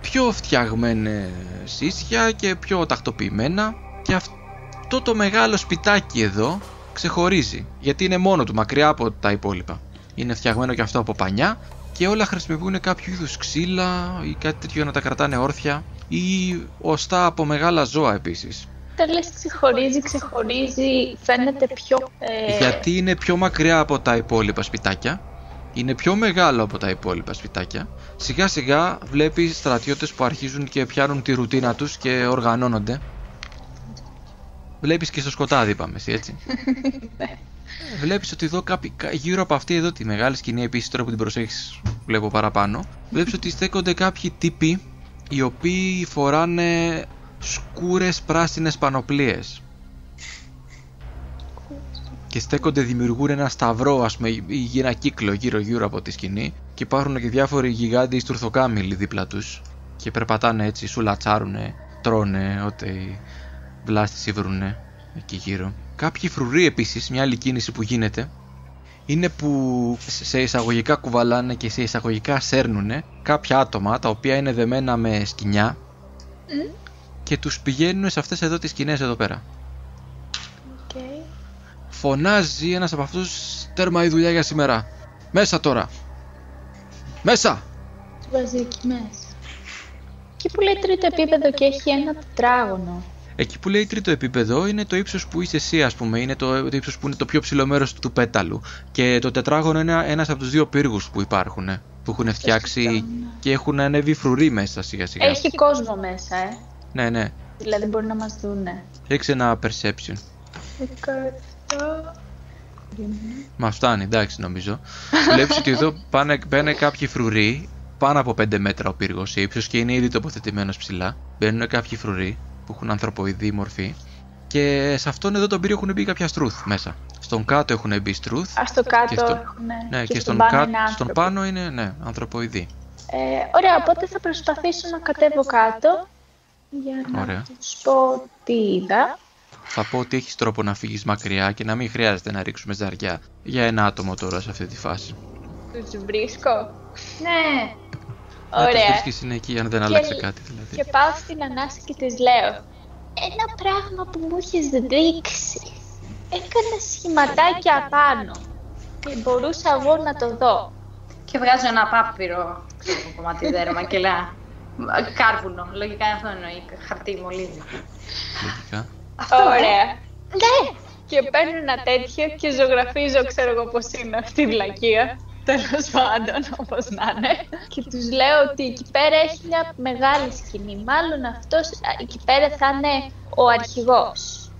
A: πιο φτιαγμένε ίσια και πιο τακτοποιημένα και αυτό το μεγάλο σπιτάκι εδώ ξεχωρίζει γιατί είναι μόνο του μακριά από τα υπόλοιπα. Είναι φτιαγμένο και αυτό από πανιά και όλα χρησιμοποιούν κάποιο είδους ξύλα ή κάτι τέτοιο για να τα κρατάνε όρθια ή οστά από μεγάλα ζώα επίσης.
F: Τα λες ξεχωρίζει, ξεχωρίζει, φαίνεται πιο... Ε...
A: Γιατί είναι πιο μακριά από τα υπόλοιπα σπιτάκια, είναι πιο μεγάλο από τα υπόλοιπα σπιτάκια. Σιγά σιγά βλέπεις στρατιώτες που αρχίζουν και πιάνουν τη ρουτίνα τους και οργανώνονται. Βλέπεις και στο σκοτάδι είπαμε εσύ έτσι. *laughs* Βλέπεις ότι εδώ κάποιοι, κα- γύρω από αυτή εδώ τη μεγάλη σκηνή επίσης τώρα που την προσέχεις βλέπω παραπάνω Βλέπεις ότι στέκονται κάποιοι τύποι οι οποίοι φοράνε σκούρες πράσινες πανοπλίες και στέκονται, δημιουργούν ένα σταυρό, ας πούμε, ή ένα κύκλο γύρω-γύρω από τη σκηνή και υπάρχουν και διάφοροι γιγάντιοι στουρθοκάμιλοι δίπλα τους και περπατάνε έτσι, σουλατσάρουνε, τρώνε ό,τι βλάστηση βρουνε εκεί γύρω. Κάποιοι φρουροί επίσης, μια άλλη κίνηση που γίνεται, είναι που σε εισαγωγικά κουβαλάνε και σε εισαγωγικά σέρνουνε κάποια άτομα τα οποία είναι δεμένα με σκοινιά και τους πηγαίνουν σε αυτές εδώ τις σκηνές εδώ πέρα.
F: Οκ.
A: Φωνάζει ένας από αυτούς τέρμα η δουλειά για σήμερα. Μέσα τώρα. Μέσα.
F: Του βάζει εκεί μέσα. Εκεί που λέει τρίτο επίπεδο και έχει ένα τετράγωνο.
A: Εκεί που λέει τρίτο επίπεδο είναι το ύψος που είσαι εσύ ας πούμε. Είναι το, το ύψος που είναι το πιο ψηλό μέρος του πέταλου. Και το τετράγωνο είναι ένας από τους δύο πύργους που υπάρχουν. Που έχουν φτιάξει και έχουν ανέβει φρουροί μέσα σιγά σιγά.
F: Έχει κόσμο μέσα, ε.
A: Ναι, ναι.
F: Δηλαδή μπορεί να μας δούνε.
A: Ρίξε ένα perception.
F: 17.
A: Μα φτάνει, εντάξει νομίζω. Βλέπεις ότι εδώ πάνε, μπαίνουν κάποιοι φρουροί, πάνω από 5 μέτρα ο πύργος σε ύψος και είναι ήδη τοποθετημένος ψηλά. Μπαίνουν κάποιοι φρουροί που έχουν ανθρωποειδή μορφή. Και σε αυτόν εδώ τον πύργο έχουν μπει κάποια στρούθ μέσα. Στον κάτω έχουν μπει στρούθ.
F: Α το κάτω
A: Και στο-
F: έχουνε.
A: Ναι, και, στον,
F: πάνω
A: κάτω,
F: είναι
A: στον
F: άνθρωποι.
A: πάνω είναι ναι, ανθρωποειδή.
F: Ε, ωραία, οπότε θα προσπαθήσω να κατέβω κάτω για να
A: Ωραία.
F: τους πω τι είδα.
A: Θα πω ότι έχεις τρόπο να φύγεις μακριά και να μην χρειάζεται να ρίξουμε ζαριά για ένα άτομο τώρα σε αυτή τη φάση.
F: Τους βρίσκω.
B: Ναι,
A: Να τους
F: Ωραία.
A: βρίσκεις είναι εκεί, αν δεν άλλαξε κάτι δηλαδή.
F: Και πάω στην Ανάση και της λέω Ένα πράγμα που μου έχεις δείξει Έκανε σχηματάκια απάνω Και μπορούσα εγώ να το δω
B: και βγάζω ένα πάπυρο ξέρω, κομμάτι δέρμα και λέω κάρβουνο. Λογικά αυτό εννοεί, χαρτί μολύβι.
A: Λογικά.
B: Αυτό, ε.
F: Ωραία Ναι Και παίρνω ένα τέτοιο και ζωγραφίζω ξέρω εγώ πως είναι αυτή η βλακεία Τέλος πάντων, όπως να είναι. Και τους λέω ότι εκεί πέρα έχει μια μεγάλη σκηνή. Μάλλον αυτός εκεί πέρα θα είναι ο αρχηγός.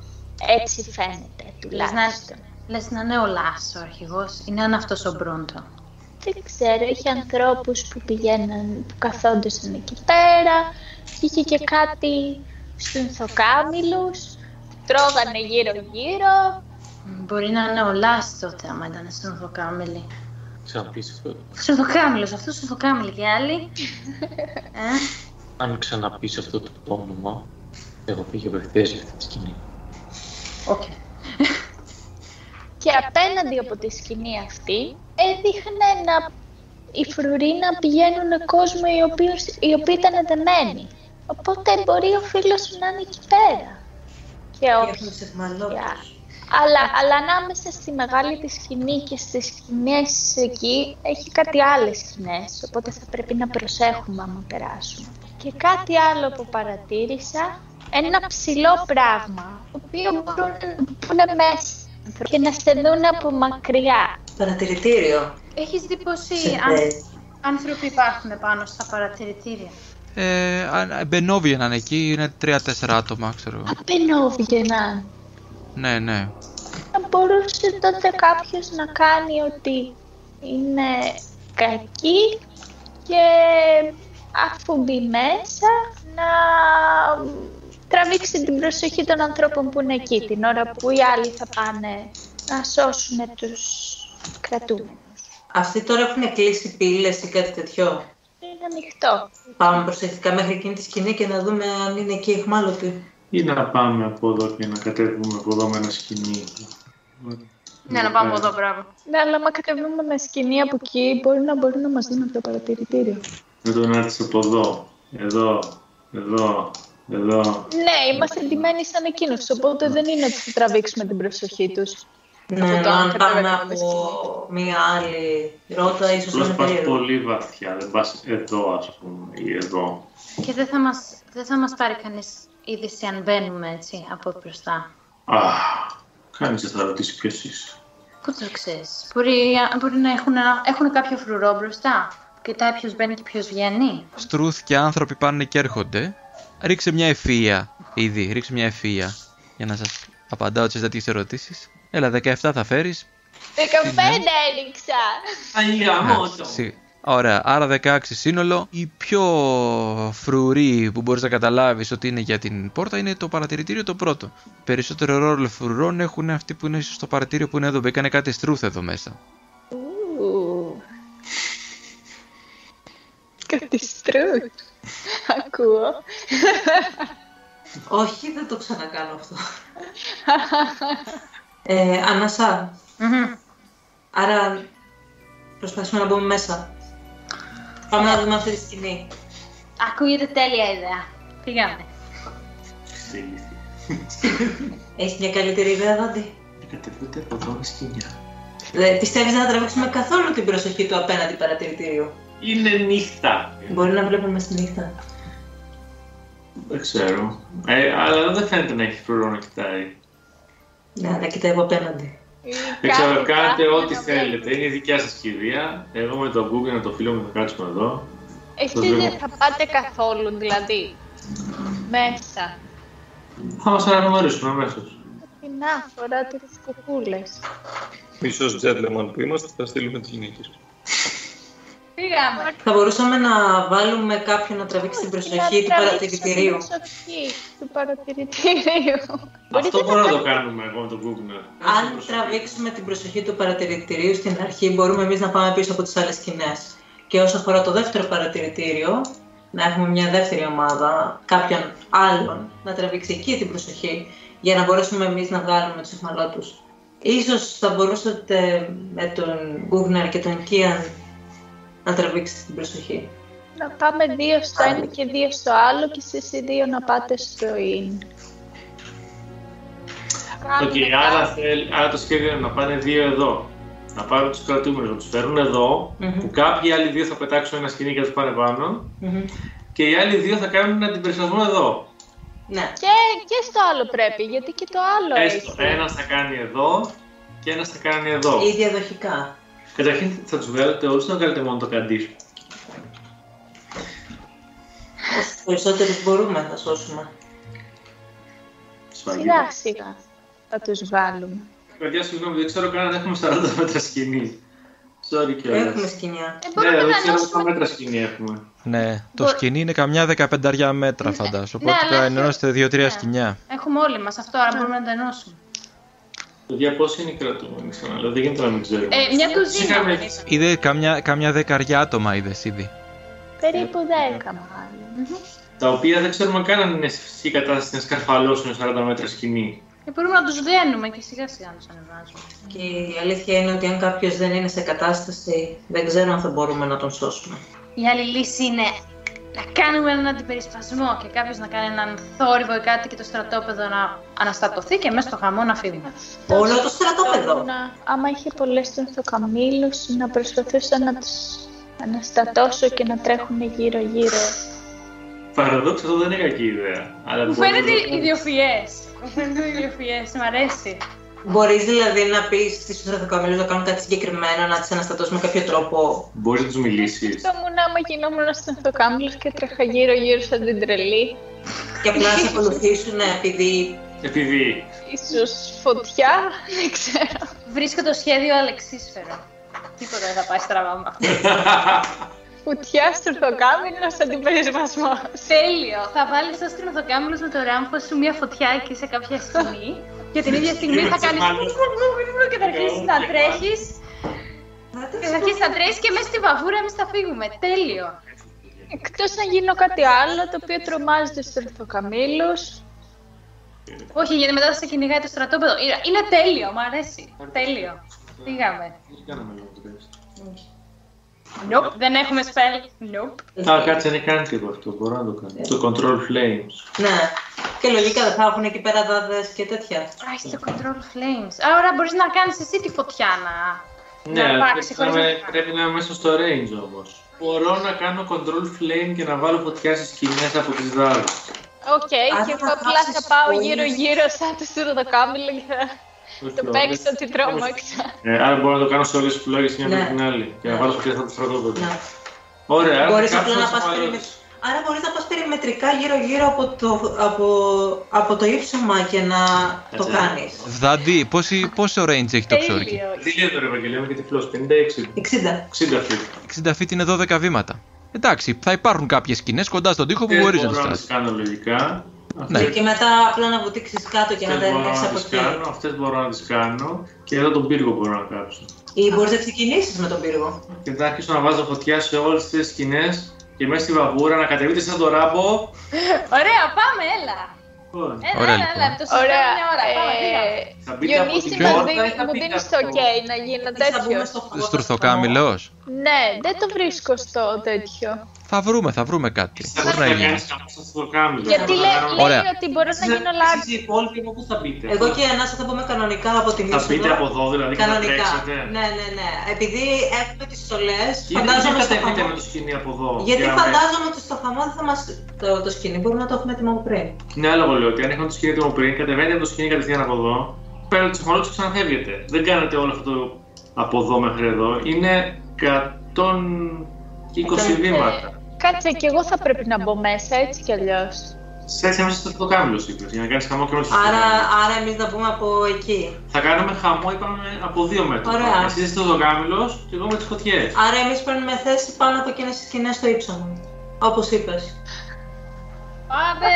F: Έτσι φαίνεται
B: Λες να,
F: τουλάχιστον.
B: λες να είναι ο Λάς ο αρχηγός, είναι αν αυτός ο Μπρόντο;
F: Δεν ξέρω, είχε ανθρώπους που πηγαίναν, που καθόντουσαν εκεί πέρα. Είχε και κάτι στυνθοκάμιλους, που τρώγανε γύρω-γύρω.
B: Μπορεί να είναι ο Λάς τότε, άμα ήταν στον Θοκάμιλι.
C: Ξαναπείς αυτό.
B: Στον Θοκάμιλος, αυτός ο Θοκάμιλι και άλλοι. *laughs* ε,
C: Αν ξαναπείς αυτό το όνομα, εγώ πήγε απευθείας για αυτή τη σκηνή.
B: οκ.
F: Και απέναντι από τη σκηνή αυτή έδειχνε να οι φρουροί να πηγαίνουν κόσμο οι οποίοι, οι οποίοι ήταν δεμένοι. Οπότε μπορεί ο φίλος σου να είναι εκεί πέρα. Και
E: Και
F: όχι.
E: Έχουν τους εχμαλώτους.
F: Αλλά, αλλά ανάμεσα στη μεγάλη της σκηνή και στις σκηνές εκεί έχει κάτι άλλες σκηνές, οπότε θα πρέπει να προσέχουμε άμα περάσουμε. Και κάτι άλλο που παρατήρησα, ένα ψηλό πράγμα, το οποίο μπορούν να πούνε μέσα και να σε δουν από μακριά.
E: Παρατηρητήριο.
B: Έχεις δει πόσοι
E: Σε
B: αν-
E: θες.
B: άνθρωποι υπάρχουν πάνω στα παρατηρητήρια;
A: Ε, αν- μπαινόβγαιναν εκεί, είναι 3-4 άτομα, ξέρω εγώ.
F: Απενόβγαιναν.
A: Ναι, ναι.
F: Θα μπορούσε τότε κάποιος να κάνει ότι είναι κακή και αφού μπει μέσα να τραβήξει την προσοχή των ανθρώπων που είναι εκεί την ώρα που οι άλλοι θα πάνε να σώσουν τους κρατούμενους.
E: Αυτοί τώρα έχουν κλείσει πύλες ή κάτι τέτοιο.
F: Είναι ανοιχτό.
E: Πάμε προσεκτικά μέχρι εκείνη τη σκηνή και να δούμε αν είναι εκεί εχμάλωτοι.
D: Ή να πάμε από εδώ και να κατέβουμε από εδώ με ένα σκηνή.
B: Ναι, να πάμε εδώ, μπράβο.
F: Ναι, αλλά άμα κατεβούμε με σκηνή από εκεί μπορεί να μπορούν να μας δουν από το παρατηρητήριο.
D: Με τον έρθεις από εδώ, εδώ, εδώ, εδώ.
F: Ναι, είμαστε εντυμένοι σαν εκείνους, οπότε δεν είναι ότι θα τραβήξουμε την προσοχή τους.
E: Ναι,
F: Αυτό το
E: αν
F: αν
E: πάμε
F: κατεβαίνουμε με
E: από μία άλλη ρότα, ίσως να
D: Απλώς
E: είναι
D: πας
E: περίεργο.
D: πολύ βαθιά, δεν πας εδώ ας πούμε ή εδώ.
B: Και δεν θα μας, δεν θα μας πάρει κανείς είδηση αν μπαίνουμε έτσι από μπροστά.
D: Αχ, κανείς δεν θα ρωτήσει ποιος είσαι.
B: Πού το ξέρεις. Μπορεί, μπορεί να έχουν, ένα- έχουν κάποιο φρουρό μπροστά. Κοιτάει ποιος μπαίνει και ποιος βγαίνει.
A: Στρούθ και άνθρωποι πάνε και έρχονται. Ρίξε μια ευφυΐα ήδη, ρίξε μια ευφυΐα για να σας απαντάω σε τέτοιες ερωτήσεις.
H: Έλα, 17 θα φέρεις.
F: 15 έριξα.
D: Αγία
H: Α,
D: μότο.
H: σι- Ωραία, άρα 16 σύνολο. Η πιο φρουρή που μπορείς να καταλάβεις ότι είναι για την πόρτα είναι το παρατηρητήριο το πρώτο. Περισσότερο ρόλο φρουρών έχουν αυτοί που είναι στο παρατηρητήριο που είναι εδώ. Μπήκανε κάτι στρούθ εδώ μέσα.
F: Ου. Κάτι στρούτ. Ακούω.
E: Όχι, δεν το ξανακάνω αυτό. ε, Ανασά,
B: Μμμ.
E: άρα προσπαθήσουμε να μπούμε μέσα. Πάμε να δούμε αυτή τη σκηνή.
B: Ακούγεται τέλεια ιδέα. Πήγαμε.
E: Έχεις μια καλύτερη ιδέα, Δόντι;
D: Κατεβούνται από εδώ με σκηνιά.
E: Δεν πιστεύεις να τραβήξουμε καθόλου την προσοχή του απέναντι παρατηρητήριου;
D: Είναι νύχτα.
E: Μπορεί να βλέπουμε στη νύχτα.
D: Δεν ξέρω. Ε, αλλά δεν φαίνεται να έχει φρουρό να κοιτάει.
E: Ναι, να κοιτάει από απέναντι.
D: Δεν ξέρω,
F: Κάτι
D: κάντε
F: ψάχνει
D: ό,τι
F: να βρει.
D: θέλετε. Είναι η δικιά σας κηδεία. Εγώ με το Google, το φίλο μου θα κάτσουμε εδώ.
F: Εσείς δεν θα πάτε καθόλου, δηλαδή. Μέσα.
D: Θα μας αναγνωρίσουμε αμέσως.
F: Την άφορα τις κουκούλες.
C: Μισός gentleman που είμαστε, θα στείλουμε τις γυναίκες.
B: Πήγαμε.
E: Θα μπορούσαμε να βάλουμε κάποιον να τραβήξει την προσοχή
F: Να
E: του
F: τραβήξω
E: παρατηρητηρίου.
F: Την προσοχή του παρατηρητηρίου.
D: Αυτό μπορούμε να το κάνουμε εγώ με το Google.
E: Αν τραβήξουμε την προσοχή του παρατηρητηρίου στην αρχή, μπορούμε εμείς να πάμε πίσω από τις άλλες σκηνές. Και όσο αφορά το δεύτερο παρατηρητήριο, να έχουμε μια δεύτερη ομάδα κάποιων άλλων να τραβήξει εκεί την προσοχή, για να μπορέσουμε εμείς να βγάλουμε τους εχμαλώτους. Ίσως θα μπορούσατε με τον Γκούναρ και τον Κίαν να τραβήξετε την προσοχή.
F: Να πάμε δύο στο ένα και δύο στο άλλο και εσείς οι δύο να πάτε στο in.
D: OK, άρα, θέλ- άρα το σχέδιο είναι να πάνε δύο εδώ. Να πάρουν τους κρατούμενους, να τους φέρουν εδώ,
E: Μμμ.
D: που κάποιοι άλλοι δύο θα πετάξουν ένα σκηνή και θα τους πάνε πάνω.
E: Μμμ.
D: Και οι άλλοι δύο θα κάνουν ένα αντιπεριστασμό εδώ.
E: Ναι.
F: Και, και στο άλλο πρέπει, γιατί και το άλλο
D: Έστω,
F: έχει.
D: ένας θα κάνει εδώ και ένας θα κάνει εδώ.
E: Ή διαδοχικά.
D: Καταρχήν θα τους βγάλετε όλου, να βγάλετε μόνο το καντί.
E: Όσους περισσότερους μπορούμε να σώσουμε.
F: Σιγά σιγά θα τους βάλουμε.
D: Παιδιά, συγγνώμη, δεν ξέρω καν αν έχουμε 40 μέτρα σκηνή. Sorry κιόλας.
E: Έχουμε σκηνιά.
B: Ε,
D: Ναι,
B: μπορούμε
D: δεν
B: να
D: ξέρω πόσα
B: ενώσουμε...
D: μέτρα σκηνή έχουμε.
H: Ναι, το
B: Μπο-
H: σκηνή είναι καμιά δεκαπενταριά μέτρα φαντάσου.
B: Ναι,
H: Οπότε
B: αλλά
H: θα
B: έχει-
H: ενώσετε δύο-τρία
B: ναι.
H: σκηνιά.
B: Έχουμε όλοι μας αυτό, άρα μπορούμε να το ενώσουμε.
D: Παιδιά, πόσοι είναι οι κρατούμενοι ξαναλέω, δεν γίνεται να μην ξέρουμε.
B: Ε, μια κουζίνα.
D: Είχαμε-
B: ήταν.
H: Είδε καμιά, καμιά δεκαριά άτομα είδες ήδη.
F: Περίπου 10 μάλλον.
D: Τα οποία δεν ξέρουμε καν αν είναι σε φυσική κατάσταση να σκαρφαλώσουν 40 μέτρα σκηνή.
B: Και μπορούμε να τους δένουμε και σιγά σιγά να τους ανεβάζουμε.
E: Και η αλήθεια είναι ότι αν κάποιος δεν είναι σε κατάσταση, δεν ξέρω αν θα μπορούμε να τον σώσουμε.
B: Η άλλη λύση είναι να κάνουμε έναν αντιπερισπασμό και κάποιος να κάνει έναν θόρυβο ή κάτι και το στρατόπεδο να αναστατωθεί και μέσα στο χαμό να φύγουμε.
E: Όλο το στρατόπεδο.
F: Να, άμα είχε πολλές τενθοκαμήλους, να προσπαθούσα να τους αναστατώσω και να τρέχουν γύρω-γύρω.
D: Παραδόξω αυτό δεν είναι κακή ιδέα. Αλλά
B: Μου
D: μπορούμε
B: φαίνεται
D: να το κάνουμε.
B: ιδιοφυές. Μου φαίνεται ιδιοφυές, μ' αρέσει.
E: Μπορείς δηλαδή να πεις στι στρατοκαμίλου να κάνουν κάτι συγκεκριμένο, να τις αναστατώσουμε με κάποιο τρόπο;
D: Μπορείς να τους μιλήσεις.
F: Σκεφτόμουν άμα γινόμουν τενθοκάμιλος και τρέχα γύρω-γύρω σαν την τρελή.
E: Και απλά να σε ακολουθήσουν επειδή.
D: Επειδή.
F: Ίσως φωτιά, *laughs* δεν ξέρω.
B: Βρίσκω το σχέδιο αλεξίσφαιρο. Τίποτα δεν θα πάει στραβά με αυτό.
F: Φωτιά στο ορθοκάμιλο σαν την περισπασμό.
B: Τέλειο! Θα βάλεις ω τρινοδοκάμιλο με το ράμπο σου μια φωτιά εκεί σε κάποια στιγμή. Και την ίδια στιγμή θα κάνεις. *laughs* και θα αρχίσεις να τρέχεις. Και θα αρχίσεις να τρέχεις και μέσα στη βαβούρα εμείς θα φύγουμε. Τέλειο!
F: Εκτός να γίνω κάτι άλλο το οποίο τρομάζει τους ορθοκαμίλους.
B: Όχι, γιατί μετά θα σε κυνηγάει το στρατόπεδο. Είναι- Είναι τέλειο, μου αρέσει. Τέλειο. Πήγαμε.
D: Δεν κάναμε λίγο το τεστ.
B: Nope, δεν έχουμε spell. Nope.
D: Α, κάτσε, είναι κάνεις και εγώ αυτό. Μπορώ να το κάνω. Το control flames.
E: Ναι. Και λογικά δεν θα έχουν εκεί πέρα δάδες και τέτοια.
B: Α, έχει το control flames. Α, ωραία, μπορείς να κάνεις εσύ τη φωτιά να.
D: Ναι,
B: να
D: αλλά
B: υπάρξει
D: πρέπει,
B: χωρίς
D: να
B: να
D: είμαι-
B: τη
D: πρέπει να είμαι μέσα στο range όμως. Μπορώ να κάνω control flame και να βάλω φωτιά στι σκηνέ από τις δάδες.
F: Οκ,
E: Αν
F: και
E: θα
F: εγώ απλά
E: χάσεις
F: θα πάω
E: πολύ.
F: γύρω-γύρω σαν τους ορθοκάμιλο και θα το παίξω ότι τρόμαξα.
D: Ε, άρα μπορώ να το κάνω σε όλε τι φλόγε μια
E: Ναι.
D: με την άλλη και να
E: Ναι.
D: βάλω φωτιά στο στρατόπεδο.
E: Ναι.
D: Ωραία, άρα
E: Μπορείς
D: θα
E: απλά να
D: κάψω
E: πας
D: να
E: πριν.
D: βάλω-
E: άρα μπορείς να πας περιμετρικά γύρω-γύρω από το, από, από το ύψωμα και να το
D: Έτσι.
E: κάνεις.
H: Δάντη, πόση, πόσο range έχει το ξόρκι;
F: Τέλειο.
D: Τι λέει το Ευαγγελίο είμαι και τυφλός, 56,
E: 60.
D: 60 feet.
H: 60 feet είναι 12 βήματα. Εντάξει, θα υπάρχουν κάποιες σκηνές κοντά στον τοίχο που
D: Αυτές
H: μπορείς να
D: μπορώ
H: τις
D: να τις
H: φτάσεις.
D: κάνω λογικά.
H: Ναι.
E: Και μετά απλά να βουτήξεις κάτω και να
D: Αυτές
E: τα
D: μπορώ
E: ελέγξεις
D: να
E: από
D: τις
E: εκεί.
D: κάνω, αυτές μπορώ να τις κάνω και εδώ τον πύργο μπορώ να κάψω.
E: Ή μπορείς να ξεκινήσεις με τον πύργο.
D: Και μετά αρχίσω να βάζω φωτιά σε όλες τις σκηνές και μέσα στη βαβούρα να κατεβείτε σαν το ράμπο.
B: Ωραία, πάμε, έλα.
D: Λοιπόν,
B: Έλα,
H: Ωραία,
B: έλα,
H: λοιπόν.
B: έλα, το συζητάμε
F: Ωραία.
B: μια ώρα. Πάμε, πήγα.
D: Θα μπείτε από
F: Διονύση,
D: την
F: μας
D: πόρτα
F: δίνει-
D: ή θα
F: μου
D: μπείτε
F: δίνεις
D: από
F: το
D: το-
F: ok να γίνω
E: Θα
F: τέτοιος.
E: μπούμε στο φαγό.
H: Στουρθοκάμιλο.
F: Ναι, δεν το βρίσκω στο τέτοιο.
H: Θα βρούμε, θα βρούμε κάτι. Μπορεί να γίνει.
F: Γιατί λέει ότι μπορεί να
D: γίνει όλα άλλα.
E: Εγώ και ένας θα πούμε κανονικά από την
D: Θα πείτε από εδώ, δηλαδή.
E: Κανονικά. Ναι, ναι, ναι. Επειδή έχουμε τις στολές. Φαντάζομαι
D: ότι
E: θα
D: με το σκηνή από εδώ.
E: Γιατί φαντάζομαι ότι στο χαμό θα μα. Το, το σκηνή μπορούμε να το έχουμε έτοιμο πριν.
D: Ναι, άλλο λέω ότι αν είχαμε το σκηνή έτοιμο πριν, κατεβαίνετε το σκηνή κατευθείαν από εδώ. Παίρνετε τι φορέ και ξαναφεύγετε. Δεν κάνετε όλο αυτό από εδώ μέχρι εδώ. Είναι 100
E: 20
D: βήματα.
F: Κάτσε, και εγώ θα πρέπει να μπω μέσα, έτσι κι αλλιώς.
D: Σε έτσι μέσα στο κάβλο είπε, για να κάνεις χαμό και όλο
E: Άρα, άρα εμείς να πούμε από εκεί.
D: Θα κάνουμε χαμό, είπαμε από δύο μέτρα.
E: Ωραία.
D: Εσύ είσαι στο κάβλο και εγώ με τις φωτιές.
E: Άρα εμείς παίρνουμε θέση πάνω από εκείνες τις σκηνές στο μου. Όπως είπες.
B: Πάμε!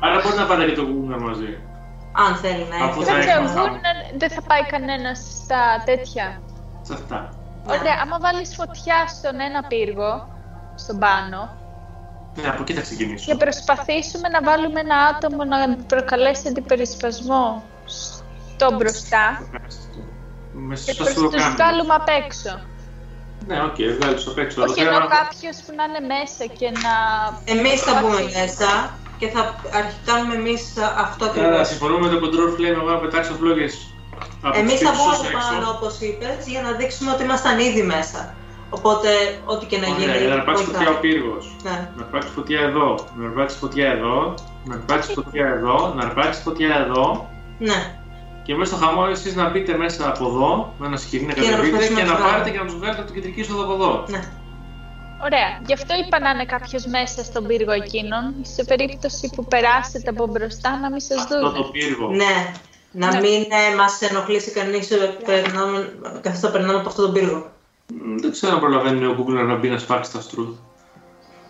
D: Άρα μπορείς να πάρει και το Google μαζί.
E: Αν θέλει να έρθει.
F: Δεν δεν θα πάει κανένας στα τέτοια.
D: Σε αυτά.
E: Ναι.
F: Ωραία, άμα βάλεις φωτιά στον ένα πύργο, στον πάνω,
D: Ναι, από εκεί θα ξεκινήσω.
F: και προσπαθήσουμε να βάλουμε ένα άτομο να προκαλέσει αντιπερισπασμό στο μπροστά
D: Μέσα
F: και
D: στο
F: προς τους
D: κάμιλο.
F: βγάλουμε απ' έξω.
D: Ναι, οκ, βγάλεις το παίξω.
F: Όχι ενώ κάποιος που να είναι μέσα και να...
E: Εμείς θα μπούμε μέσα και θα αρχι- κάνουμε εμείς αυτό
D: Άρα,
E: ακριβώς.
D: συμφωνούμε με το control flame, εγώ να πετάξω φλόγες από
E: Εμείς
D: τους
E: θα
D: τύπους
E: μπούμε
D: έξω.
E: πάνω όπως είπες για να δείξουμε ότι ήμασταν ήδη μέσα. Οπότε ό,τι και να γίνει.
D: Ωραία, να αρπάξει
E: βοηθάει.
D: φωτιά ο πύργος.
E: Ναι.
D: Να αρπάξει φωτιά εδώ, να αρπάξει φωτιά εδώ, να αρπάξει φωτιά εδώ, να αρπάξει φωτιά εδώ.
E: ναι.
D: Και μέσα στο χαμό εσείς να μπείτε μέσα από εδώ, με ένα σκηνή να
E: Και να
D: κατεβείτε
E: προσπαθήσουμε
D: και
E: να
D: να
E: τους
D: πάρετε
E: βγάλουμε.
D: και να τους βγάλετε από την κεντρική είσοδο από εδώ.
E: ναι.
F: Ωραία, γι' αυτό είπα να είναι κάποιος μέσα στον πύργο εκείνον, σε περίπτωση που περάσετε από μπροστά να μην σας
D: Αυτό το
F: δουν.
D: πύργο.
E: Ναι. Να
F: Ναι.
E: μην ε, μας ενοχλήσει κανείς ε, περνάμε- καθώς θα περνάμε από αυτόν τον πύργο.
D: Μ, Δεν ξέρω αν προλαβαίνει ο Google να μπει να σφάξει τα στρούθ.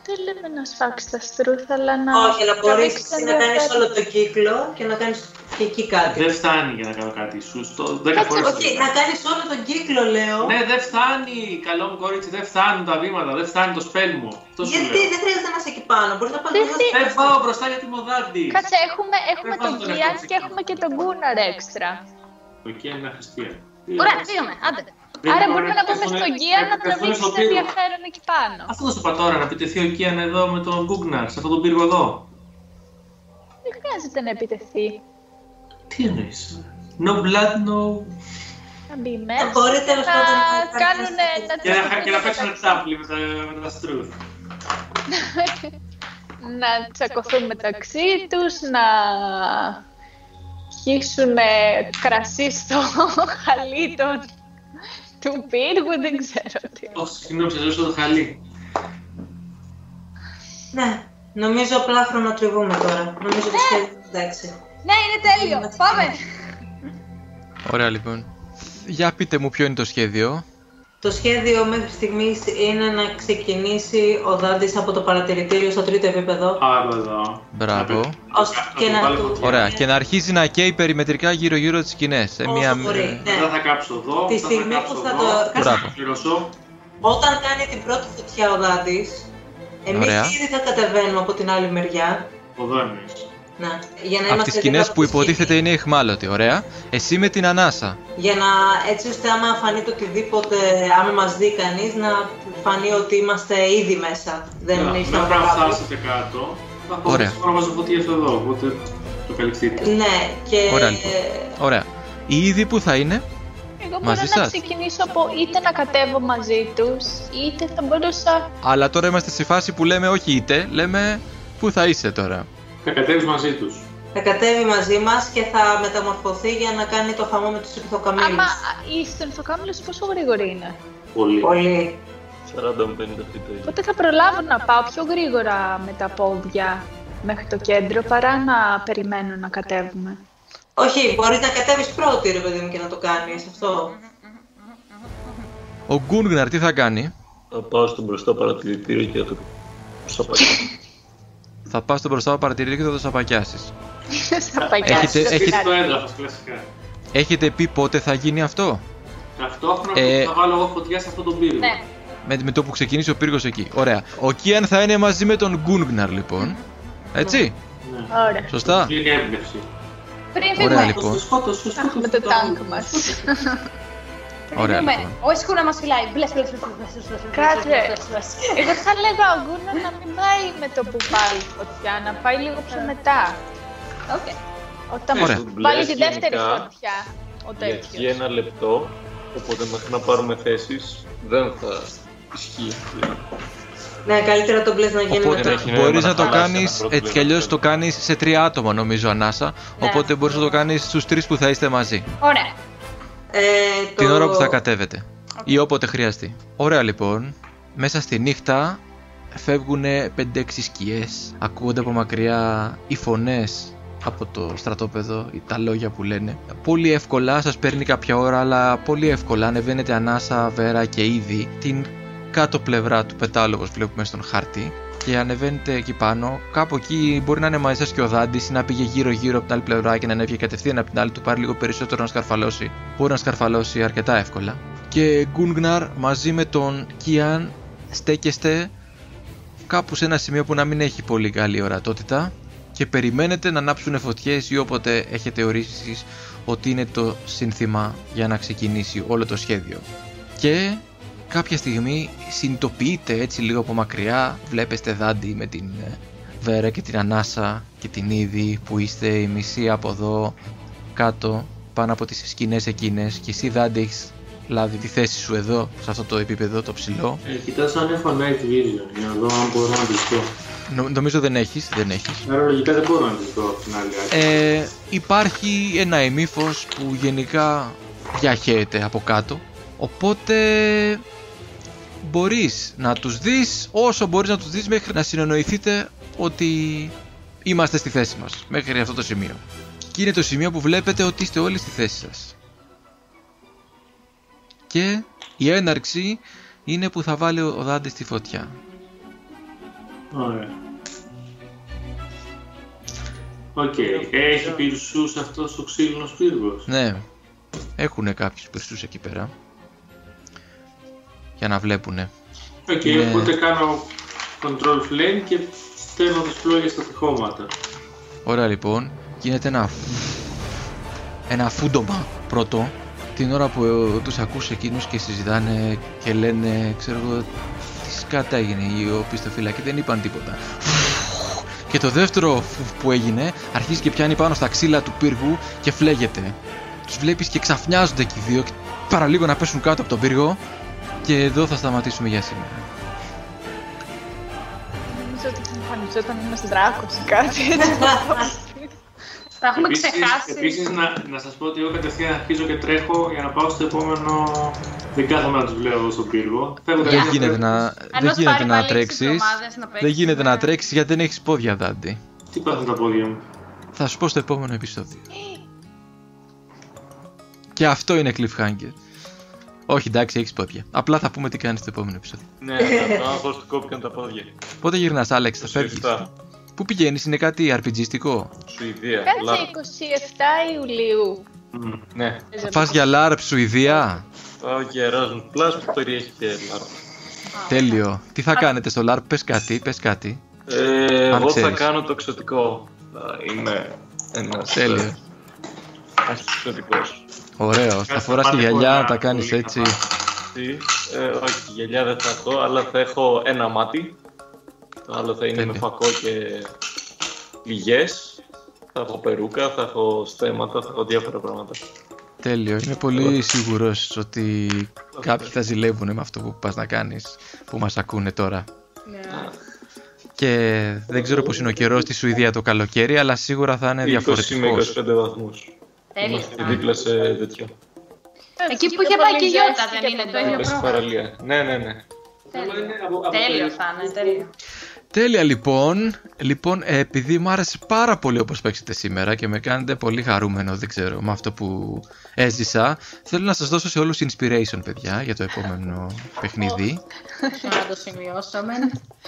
F: Δεν λέμε να σφάξεις τα στρούθα, αλλά να...
E: Όχι, αλλά μπορείς
F: τραβήξεις
E: να κάνεις
F: ενδιαφέρον.
E: όλο το κύκλο και να κάνεις και εκεί κάτι.
D: Δεν φτάνει για να κάνω κάτι. Σου στο 10
F: Κάτσε,
D: φορές.
E: Όχι, να κάνεις όλο τον κύκλο λέω.
D: Ναι, δεν φτάνει. Καλό μου κορίτσι, δεν φτάνουν τα βήματα, δεν φτάνει το σπέλ μου. Αυτό σου
E: Γιατί
D: λέω.
E: δεν χρειάζεται να είσαι εκεί πάνω, μπορείς να πας
F: Δεν
E: μπροστά
F: χρει-
E: στο
D: Δεν πάω μπροστά γιατί είμαι ο Δάντη.
F: Κάτσε, έχουμε, έχουμε
D: Δεν
F: τον
D: βάζω τον
F: Κιάν
D: εαυτό
F: και
D: μου
F: έχουμε και τον Γκούναρ έξτρα.
D: Το εκεί είναι χριστία.
B: Ωραία, πήγαμε. Άντε.
D: Δεν
F: Άρα
D: μπορώ
F: μπορούμε να πούμε
D: καθούνε-
F: στον Κιάν να
D: καθούνε
F: τραβήξει
D: στο
F: το
D: πύργο.
F: ενδιαφέρον εκεί πάνω.
D: Αυτό θα σου είπα τώρα, να επιτεθεί ο Κίαν εδώ με τον Γκούγκναρ, σε αυτόν τον πύργο εδώ.
F: Δεν χρειάζεται να επιτεθεί.
D: Τι εννοείς; No blood, no.
F: Να μπει μέσα.
E: μπορεί τέλος
F: να
E: πάντων να
F: κάνουν
E: κάνεις-
F: να
D: Και να,
F: τσακωθούν
D: και να παίξουν
F: μεταξύ-
D: τάπλι με τα, με τα στρούθ. *laughs*
F: να τσακωθούν μεταξύ τους, να χύσουν κρασί στο *laughs* χαλί των- του πύργου, δεν ξέρω τι.
D: Όχι, συγγνώμη, σε ζήσω το χαλί.
E: Ναι, νομίζω απλά χρονοτριβούμε τώρα. Νομίζω το σχέδιο εντάξει.
B: Ναι, είναι τέλειο. Πάμε.
H: Ωραία λοιπόν. Για πείτε μου ποιο είναι το σχέδιο.
E: Το σχέδιο μέχρι στιγμής είναι να ξεκινήσει ο Δάντης από το παρατηρητήριο στο τρίτο επίπεδο.
D: Άρα εδώ.
H: Μπράβο.
E: Ώστε και να του...
H: Ωραία. Και να αρχίσει να καίει περιμετρικά γύρω-γύρω τις σκηνές. Σε
E: Όσο
H: μία.
E: μπορεί. Ναι.
D: Μετά θα κάψω εδώ.
E: Τη
D: μετά
E: στιγμή
D: κάψω
E: που θα
D: εδώ,
E: το-
D: θα
H: Μπράβο.
D: πληρώσω.
E: Όταν κάνει την πρώτη φωτιά ο Δάντης, εμείς
H: Ωραία.
E: ήδη θα κατεβαίνουμε από την άλλη μεριά.
D: Εδώ εννοείς.
E: Ναι, για να
H: Από
E: είμαστε
H: τις σκηνές
E: δίπλα
H: που
E: από τη
H: υποτίθεται
E: σκηνή.
H: είναι εχμάλωτη. Ωραία. Εσύ με την ανάσα.
E: Για να, έτσι ώστε άμα φανεί το οτιδήποτε, άμα μας δει κανείς, να φανεί ότι είμαστε ήδη μέσα. Δεν
D: Ναι,
E: είναι
D: Μέχρι
E: στο
D: να
E: κάτω.
D: φτάσετε κάτω, θα έχω
H: Ωραία.
D: να βάζω φωτίες εδώ, οπότε το καλυφθείτε.
E: Ναι, και...
H: Ωραία, λοιπόν. Ωραία. Οι είδη που θα είναι.
F: Εγώ
H: Μαζί
F: μπορώ να
H: σας;
F: ξεκινήσω από είτε να κατέβω μαζί τους, είτε θα μπορούσα...
H: Αλλά τώρα είμαστε σε φάση που λέμε όχι είτε, λέμε πού θα είσαι τώρα.
D: Θα κατέβεις μαζί τους.
E: θα κατέβει μαζί μας και θα μεταμορφωθεί για να κάνει το χαμό με τους ηθοκαμίλους.
F: Άμα η στενθοκάμιλος πόσο γρήγορη είναι;
D: Πολύ.
E: Πολύ.
C: 40 με 50 feet το ίδιο.
F: Οπότε θα προλάβω να πάω πιο γρήγορα με τα πόδια μέχρι το κέντρο παρά να περιμένω να κατέβουμε;
E: Όχι, μπορείς να κατέβεις πρώτη ρε παιδί μου και να το κάνεις αυτό.
A: Ο Γκούνγναρ τι θα κάνει;
C: Θα πάω στο μπροστά παρατηρητήριο και θα το σαπακίσω.
A: Θα πας στο μπροστά παρατηρητή και θα το σαπακιάσεις.
F: Θα πάει
A: Έχετε-
F: κάτι.
A: έχετε-
D: Στο έδαφος, κλασικά.
A: Έχετε πει πότε θα γίνει αυτό;
D: Ταυτόχρονα
A: Ε,
D: θα βάλω εγώ φωτιά σε αυτόν τον πύργο.
B: Ναι.
A: Με, με το που ξεκινήσει ο πύργος εκεί. Ωραία. Ο Κίαν θα είναι μαζί με τον Γκούνγναρ λοιπόν. Έτσι;
D: Ναι.
F: Ωραία.
A: Σωστά.
D: Λίγη έμπνευση.
B: Πριν
A: Ωραία
B: φύγουμε,
A: λοιπόν.
D: Στο σκότωσε, στο
F: Αχ, με το τάγκ μας.
B: πριν *laughs*
A: Ωραία,
B: φύγουμε,
A: λοιπόν.
B: ο Ισκούνα μας φυλάει. Μπλες, μπλες, μπλες, μπλες, μπλες, μπλες,
F: Κάτσε.
B: μπλες, μπλες.
F: Εγώ θα λέγα ο Γκούνο να μην πάει με το που βάλει φωτιά, να πάει λίγο πιο μετά.
B: Οκ.
F: Όταν
A: Ωραία.
F: βάλει τη δεύτερη
C: Γενικά,
F: φωτιά. Ο
C: Έχει
F: τέτοιος.
C: ένα λεπτό, οπότε μέχρι να πάρουμε θέσεις δεν θα ισχύει.
E: Ναι, καλύτερα το μπλες να γίνει
A: Οπότε
E: μετά.
C: έχει
A: μπορείς
C: νόημα
A: να το
C: να χαλάσει
A: κάνεις
C: ένα
A: έτσι κι αλλιώς
C: πρόβλημα.
A: το κάνεις σε τρία άτομα νομίζω ανάσα.
B: Ναι.
A: Οπότε μπορείς να το κάνεις στους τρεις που θα είστε μαζί.
B: Ωραία.
E: Ε, το...
A: Την ώρα που θα κατέβετε. Ή όποτε χρειαστεί. Ωραία λοιπόν. Μέσα στη νύχτα φεύγουν 5-6 σκιές. Ακούγονται από μακριά οι φωνές από το στρατόπεδο, ή τα λόγια που λένε. Πολύ εύκολα, σας παίρνει κάποια ώρα, αλλά πολύ εύκολα ανεβαίνετε ανάσα, βέρα και ήδη την κάτω πλευρά του πετάλου όπως βλέπουμε στον χάρτη και ανεβαίνετε εκεί πάνω. Κάπου εκεί μπορεί να είναι μαζί σας και ο Δάντης ή να πήγε γύρω-γύρω από την άλλη πλευρά και να ανέβηκε κατευθείαν από την άλλη του πάρει λίγο περισσότερο να σκαρφαλώσει. Μπορεί να σκαρφαλώσει αρκετά εύκολα. Και Γκούνγναρ μαζί με τον Κιάν στέκεστε κάπου σε ένα σημείο που να μην έχει πολύ καλή ορατότητα και περιμένετε να ανάψουν φωτιές ή όποτε έχετε ορίσει ότι είναι το σύνθημα για να ξεκινήσει όλο το σχέδιο. Και κάποια στιγμή συνειδητοποιείτε έτσι λίγο από μακριά, βλέπετε δάντη με την ε, Βέρα και την Ανάσα και την Ήδη που είστε η μισή από εδώ κάτω πάνω από τις σκηνές εκείνες και εσύ δάντη έχεις λάβει τη θέση σου εδώ, σε αυτό το επίπεδο το ψηλό;
D: Ε, κοιτάζω αν έχω night vision για να δω αν μπορώ να αντιληφθώ.
A: Νο- νομίζω δεν έχεις, δεν έχεις.
D: Άρα λογικά δεν μπορώ να αντιληφθώ από την άλλη άκρη.
A: Ε, υπάρχει ένα ημίφος που γενικά διαχέεται από κάτω οπότε μπορείς να τους δεις όσο μπορείς να τους δεις μέχρι να συνεννοηθείτε ότι είμαστε στη θέση μας μέχρι αυτό το σημείο και είναι το σημείο που βλέπετε ότι είστε όλοι στη θέση σας και η έναρξη είναι που θα βάλει ο Δάντης στη φωτιά
D: Ωραία. Οκ. Έχει πυρσούς αυτός ο ξύλινος πύργος;
A: Ναι, έχουν κάποιους πυρσούς εκεί πέρα για να βλέπουνε.
D: Οκ,
A: Ναι.
D: οπότε κάνω control flame και στέλνω τις φλόγες στα τυχώματα.
A: Ωραία λοιπόν, γίνεται ένα, ένα φούντομα πρώτο την ώρα που ε, τους ακούς εκείνους και συζητάνε και λένε, ξέρω εγώ, τι σκάτα έγινε οι οπισθοφύλακοι, δεν είπαν τίποτα. Και το δεύτερο φου- που έγινε αρχίζει και πιάνει πάνω στα ξύλα του πύργου και φλέγεται. Τους βλέπεις και ξαφνιάζονται και οι δύο και παραλίγο να πέσουν κάτω από τον πύργο και εδώ θα σταματήσουμε για σήμερα.
F: Νομίζω ότι θα εμφανιζόταν ένας δράκος ή κάτι έτσι.
B: Τα έχουμε
D: Επίσης,
B: ξεχάσει.
D: επίσης να, να σας πω ότι εγώ κατευθείαν αρχίζω και τρέχω για να πάω στο επόμενο... Δεν κάθομαι να τους βλέπω εδώ στον πύργο. Φεύγω
A: Δεν
D: κατευθείαν
A: γίνεται
D: τρέχω.
A: να,
B: Αν
A: δεν
B: μας
A: γίνεται
B: πάρει
A: να
B: πάλι έξι
A: τρέξεις.
B: εβδομάδες να
A: Δεν
B: παίξουμε.
A: γίνεται να τρέξεις γιατί δεν έχεις πόδια, Δάντη.
D: Τι πάθουν τα πόδια μου;
A: Θα σου πω στο επόμενο επεισόδιο. Και αυτό είναι cliffhanger. Όχι, εντάξει, έχεις πόδια. Απλά θα πούμε τι κάνεις στο επόμενο επεισόδιο.
C: Ναι, αλλά πώς του κόπηκαν τα πόδια.
A: Πότε γυρνάς, Άλεξ, θα φεύγεις.
C: 27.
A: Πού πηγαίνεις, είναι κάτι RPGιστικό.
C: Σουηδία.
F: Κάτσε
C: LARP.
F: 27 Ιουλίου.
D: Μμ.
C: Ναι.
A: Θα πας για LARP Σουηδία;
C: Πάω για Erasmus Plus που περιέχει και LARP.
A: Τέλειο. Τι θα κάνετε στο LARP, πες κάτι, πες κάτι.
C: Ε,
A: Αν
C: εγώ θα
A: ξέρεις.
C: κάνω το εξωτικό. Θα είμαι ένας
A: Τέλειο.
C: εξωτικός.
A: Ωραίο. Θα
D: Κάτσε,
A: φοράς και
D: πάτε
A: γυαλιά,
D: πολλά,
A: τα κάνεις
D: πολύ
A: έτσι.
D: καλά.
C: Τι, ε, όχι, γυαλιά δεν θα έχω, αλλά θα έχω ένα μάτι. Το άλλο θα είναι
A: Τέλεια.
C: με φακό και πληγές. Θα έχω περούκα, θα έχω στέματα, θα έχω διάφορα πράγματα.
A: Τέλειο. Είμαι πολύ σίγουρος ότι κάποιοι θα ζηλεύουν με αυτό που πας να κάνεις, που μας ακούνε τώρα. Και δεν ξέρω πώς είναι ο καιρός στη Σουηδία το καλοκαίρι, αλλά σίγουρα θα είναι
C: 20 με
A: διαφορετικός.
C: 25 βαθμούς.
B: Τέλεια.
C: Είμαστε δίπλα σε τέτοιο.
B: Εκεί που είχε πάει και η Γιώτα δεν είναι το ίδιο
C: Δίπλα στην
B: πρόγραμμα.
C: παραλία. Ναι, ναι, ναι.
D: Θέλω
B: Τέλειο.
D: είναι απο-
B: Τέλειο
D: αποτελεσματικό.
B: θα είναι, τέλειο.
A: Τέλεια λοιπόν. Λοιπόν, ε, επειδή μου άρεσε πάρα πολύ όπως παίξετε σήμερα και με κάνετε πολύ χαρούμενο, δεν ξέρω, με αυτό που έζησα, θέλω να σας δώσω σε όλους inspiration, παιδιά, για το επόμενο παιχνίδι.
B: Να το σημειώσουμε.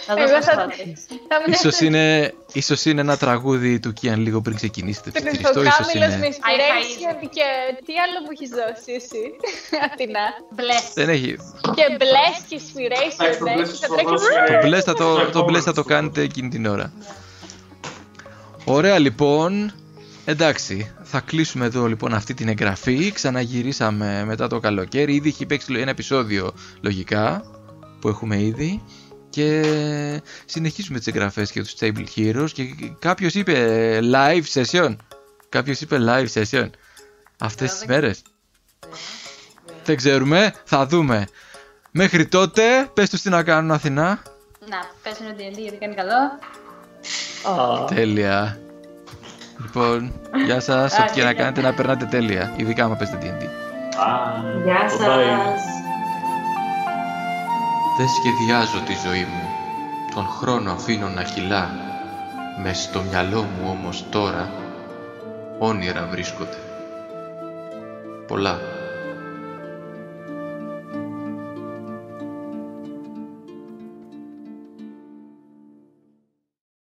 B: Θα
F: Εγώ
B: δώσω
F: θα-
B: σπάτες.
F: Θα μην
A: ίσως, είναι, ίσως είναι ένα τραγούδι του Κιαν λίγο πριν ξεκινήσετε το Χριστό, ίσως
F: Τριφοκάμιλος
A: είναι...
F: με inspiration και τι άλλο μου έχεις δώσει εσύ, Αθηνά;
B: Bless.
A: Δεν έχει.
F: Και bless και inspiration,
D: Εντάξει, το
F: ναι,
D: μπλες
F: και
D: θα
F: θα τρέχει
D: δώσει
A: Το
D: Ε,
A: μπλες θα το,
D: στο
A: το, μπλες θα το
D: επόμενο.
A: κάνετε εκείνη την ώρα. Ωραία λοιπόν. Εντάξει, θα κλείσουμε εδώ λοιπόν αυτή την εγγραφή. Ξαναγυρίσαμε μετά το καλοκαίρι. Ήδη έχει παίξει ένα επεισόδιο λογικά που έχουμε ήδη. Και συνεχίζουμε τις εγγραφές και τους Stable Heroes. Και κάποιος είπε live session. Κάποιος είπε live session. Αυτές τις μέρες. Δεν ξέρουμε, θα δούμε. Μέχρι τότε, πες τους τι να κάνουν Αθηνά.
B: Να, παίζουν D&D γιατί κάνει καλό.
C: Α,
A: Τέλεια. Λοιπόν, γεια σας. Ό,τι και να κάνετε να περνάτε τέλεια. Ειδικά άμα παίζετε D&D.
C: α,
E: Γεια
C: bye-bye.
E: σας.
H: Δεν σχεδιάζω τη ζωή μου. Τον χρόνο αφήνω να κυλά. Μες στο μυαλό μου όμως τώρα όνειρα βρίσκονται. Πολλά.